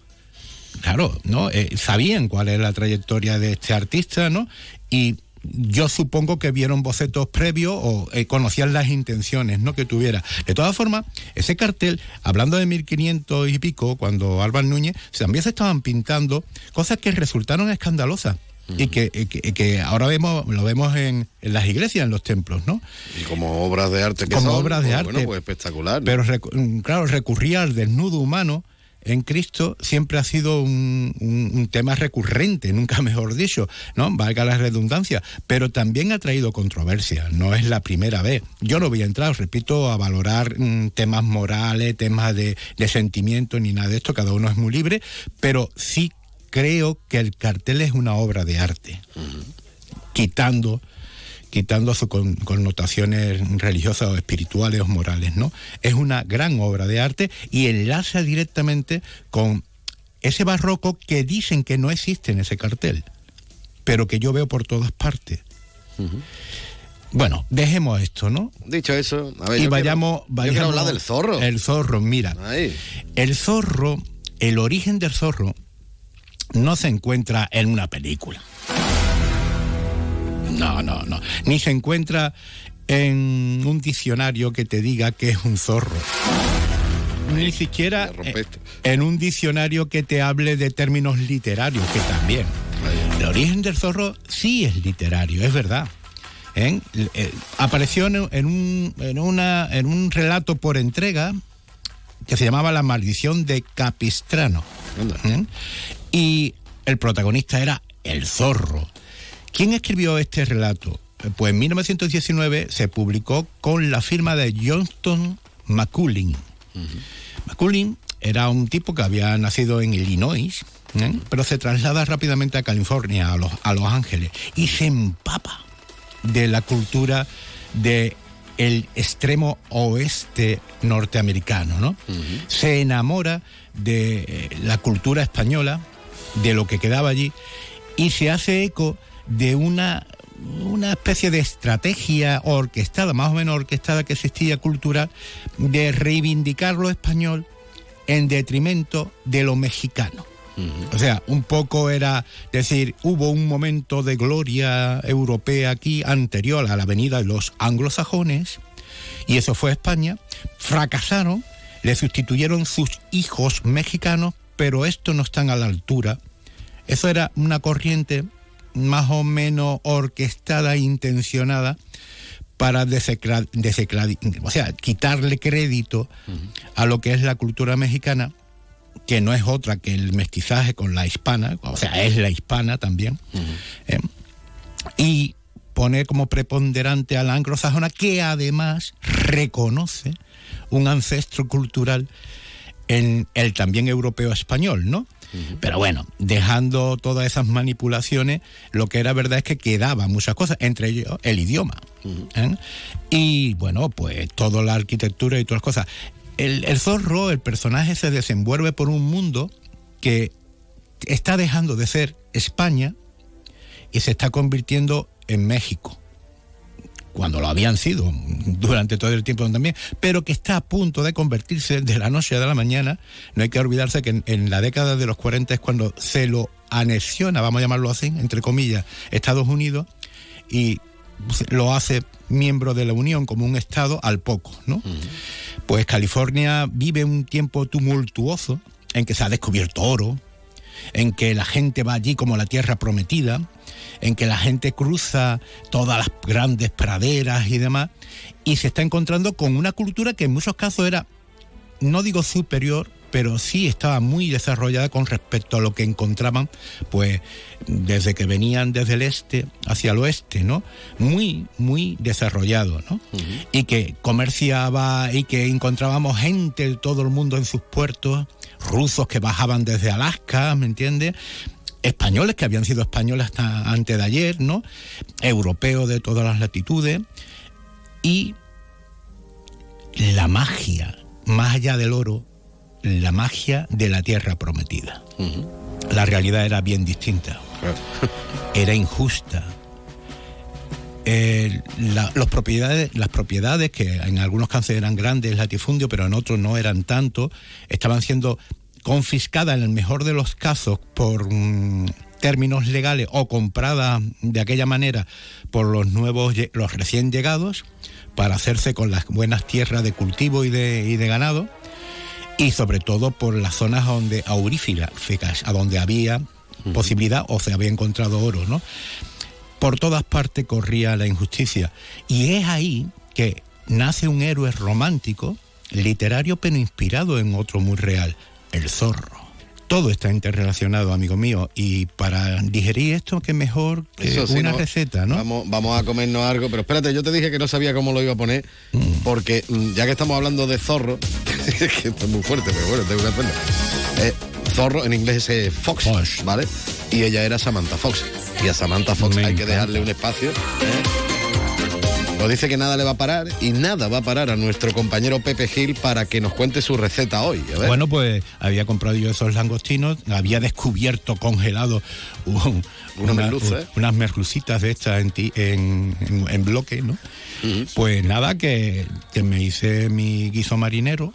Claro, ¿no? Eh, sabían cuál es la trayectoria de este artista, ¿no? Y yo supongo que vieron bocetos previos o eh, conocían las intenciones, ¿no? Que tuviera. De todas formas, ese cartel, hablando de 1500 y pico, cuando Álvaro Núñez, también se estaban pintando cosas que resultaron escandalosas. Y que, y que, y que ahora vemos, lo vemos en, en las iglesias, en los templos, ¿no? Y como obras de arte que Como son, obras de pues, arte. Bueno, pues espectacular. ¿no? Pero recu- claro, recurrir al desnudo humano en Cristo siempre ha sido un, un- un tema recurrente, nunca mejor dicho, ¿no? Valga la redundancia, pero también ha traído controversia, no es la primera vez. Yo no voy a entrar, repito, a valorar mm, temas morales, temas de, de sentimiento ni nada de esto, cada uno es muy libre, pero sí creo que el cartel es una obra de arte, quitando quitando sus con- connotaciones religiosas o espirituales o morales, ¿no? Es una gran obra de arte y enlaza directamente con ese barroco que dicen que no existe en ese cartel, pero que yo veo por todas partes. Bueno, dejemos esto, ¿no? Dicho eso, a ver, y yo vayamos, quiero- yo vayamos- quiero hablar del zorro. El zorro, mira. Ahí. El zorro, el origen del zorro no se encuentra en una película. No, no, no. Ni se encuentra en un diccionario que te diga que es un zorro. Ni siquiera eh, en un diccionario que te hable de términos literarios, que también. El origen del zorro sí es literario, es verdad. ¿eh? Eh, apareció en, en un, en, una, en un relato por entrega que se llamaba La maldición de Capistrano. ¿eh? Y el protagonista era el zorro. ¿Quién escribió este relato? Pues en 1919 se publicó con la firma de Johnston McCullin. McCullin era un tipo que había nacido en Illinois, ¿eh? pero se traslada rápidamente a California, a Los, a Los Ángeles, y se empapa de la cultura de el extremo oeste norteamericano, ¿no? Se enamora de la cultura española, de lo que quedaba allí, y se hace eco de una, una especie de estrategia orquestada, más o menos orquestada que existía cultural, de reivindicar lo español en detrimento de lo mexicano. O sea, un poco era decir, hubo un momento de gloria europea aquí anterior a la venida de los anglosajones, y eso fue España, fracasaron, le sustituyeron sus hijos mexicanos, pero estos no están a la altura. Eso era una corriente más o menos orquestada e intencionada para o sea, quitarle crédito a lo que es la cultura mexicana, que no es otra que el mestizaje con la hispana, o sea, es la hispana también. Eh, y pone como preponderante a la anglosajona, que además reconoce un ancestro cultural en el también europeo español, ¿no? Pero bueno, dejando todas esas manipulaciones, lo que era verdad es que quedaban muchas cosas, entre ellos el idioma. ¿eh? Y bueno, pues toda la arquitectura y todas las cosas. El, el zorro, el personaje se desenvuelve por un mundo que está dejando de ser España y se está convirtiendo en México cuando lo habían sido durante todo el tiempo también, pero que está a punto de convertirse de la noche a la mañana. No hay que olvidarse que en, en la década de los 40 es cuando se lo anexiona, vamos a llamarlo así, entre comillas, Estados Unidos y lo hace miembro de la Unión como un Estado al poco, ¿no? Pues California vive un tiempo tumultuoso en que se ha descubierto oro, en que la gente va allí como la tierra prometida, en que la gente cruza todas las grandes praderas y demás, y se está encontrando con una cultura que en muchos casos era, no digo superior, pero sí estaba muy desarrollada con respecto a lo que encontraban, pues desde que venían desde el este hacia el oeste, ¿no? Muy, muy desarrollado, ¿no? Y que comerciaba y que encontrábamos gente de todo el mundo en sus puertos, rusos que bajaban desde Alaska, ¿me entiendes? Españoles que habían sido españoles hasta antes de ayer, ¿no? Europeos de todas las latitudes y la magia, más allá del oro, la magia de la tierra prometida. La realidad era bien distinta. Era injusta. Eh, la- los propiedades, las propiedades, que en algunos casos eran grandes latifundios, pero en otros no eran tanto, estaban siendo confiscadas en el mejor de los casos por mm, términos legales o compradas de aquella manera por los nuevos, los recién llegados, para hacerse con las buenas tierras de cultivo y de, y de ganado y sobre todo por las zonas donde auríficas, a donde había posibilidad o se había encontrado oro, ¿no? Por todas partes corría la injusticia y es ahí que nace un héroe romántico, literario pero inspirado en otro muy real, el zorro. Todo está interrelacionado, amigo mío, y para digerir esto, qué mejor que Eso una ¿no? receta, ¿no? Vamos, vamos a comernos algo, pero espérate, yo te dije que no sabía cómo lo iba a poner, porque mm, ya que estamos hablando de zorro, que esto es muy fuerte, pero bueno, tengo que hacerlo. Eh, zorro en inglés es Fox, ¿vale? Y ella era Samantha Fox. Y a Samantha Fox hay que dejarle un espacio. ¿eh? Nos dice que nada le va a parar y nada va a parar a nuestro compañero Pepe Gil para que nos cuente su receta hoy. A ver. Bueno, pues había comprado yo esos langostinos, había descubierto congelado un- Una merluza, ¿eh? unas merlucitas de estas en, ti- en, en- en bloque, ¿no? Pues nada, que, que me hice mi guiso marinero.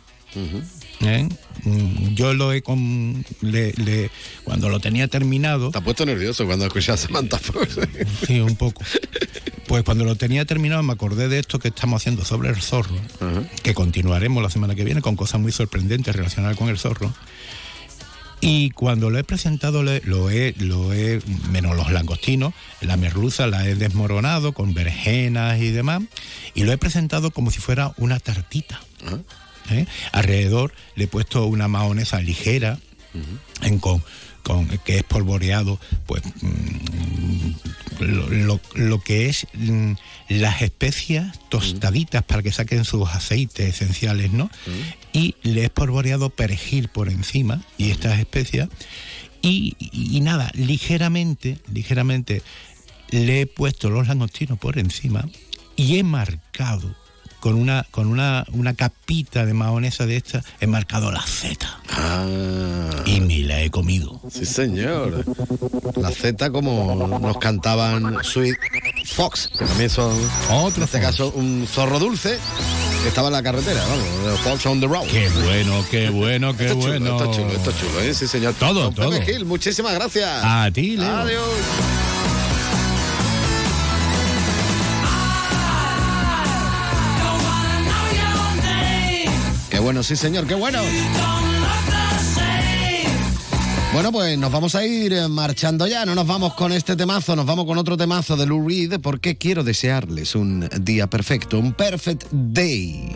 ¿Eh? Mm, Yo lo he con, le- le- cuando lo tenía terminado. Te has puesto nervioso cuando escuchas Samantha Fox. Sí, un poco. Pues cuando lo tenía terminado me acordé de esto que estamos haciendo sobre el zorro, que continuaremos la semana que viene con cosas muy sorprendentes relacionadas con el zorro. Y cuando lo he presentado, lo he, lo he, menos los langostinos, la merluza la he desmoronado con berenjenas y demás, y lo he presentado como si fuera una tartita. ¿Eh? Alrededor le he puesto una mahonesa ligera, en con, con- que es polvoreado, pues mm, lo, lo- lo que es mm, las especias tostaditas para que saquen sus aceites esenciales, ¿no? Y le he polvoreado perejil por encima y estas especias. Y, y- y nada, ligeramente, ligeramente le he puesto los langostinos por encima y he marcado con una con una, una capita de mahonesa de esta, he marcado la Z. Y me la he comido. Ah. Sí, señor. La Z como nos cantaban Sweet Fox, que también son, en este caso, un zorro dulce que estaba en la carretera, vamos, Fox on the road. Qué bueno, qué bueno, qué Esto bueno. chulo, esto es chulo, esto es chulo, ¿eh? Sí, señor. Todo, Don Pepe todo. Gil, muchísimas gracias. A ti, Leo. Adiós. Bueno, sí, señor, qué bueno. Bueno, pues nos vamos a ir eh, marchando ya, no nos vamos con este temazo, nos vamos con otro temazo de Lou Reed, porque quiero desearles un día perfecto, un perfect day.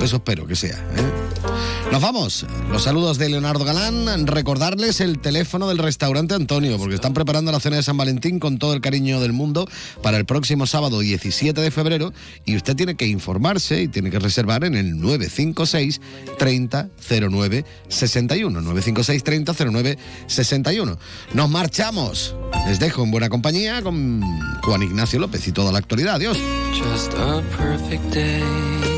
Eso espero que sea. ¿eh? Nos vamos. Los saludos de Leonardo Galán. Recordarles el teléfono del restaurante Antonio, porque están preparando la cena de San Valentín con todo el cariño del mundo para el próximo sábado 17 de febrero. Y usted tiene que informarse y tiene que reservar en el 956 3009 61. 956 3009 61. Nos marchamos. Les dejo en buena compañía con Juan Ignacio López y toda la actualidad. Adiós. Just a perfect day.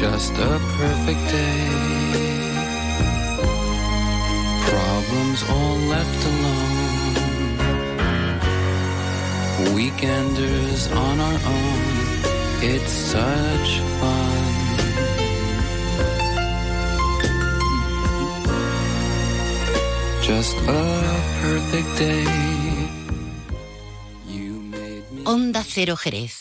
Just a perfect day. Problems all left alone. Weekenders on our own. It's such fun. Just a perfect day. You made me... Onda Cero Jerez.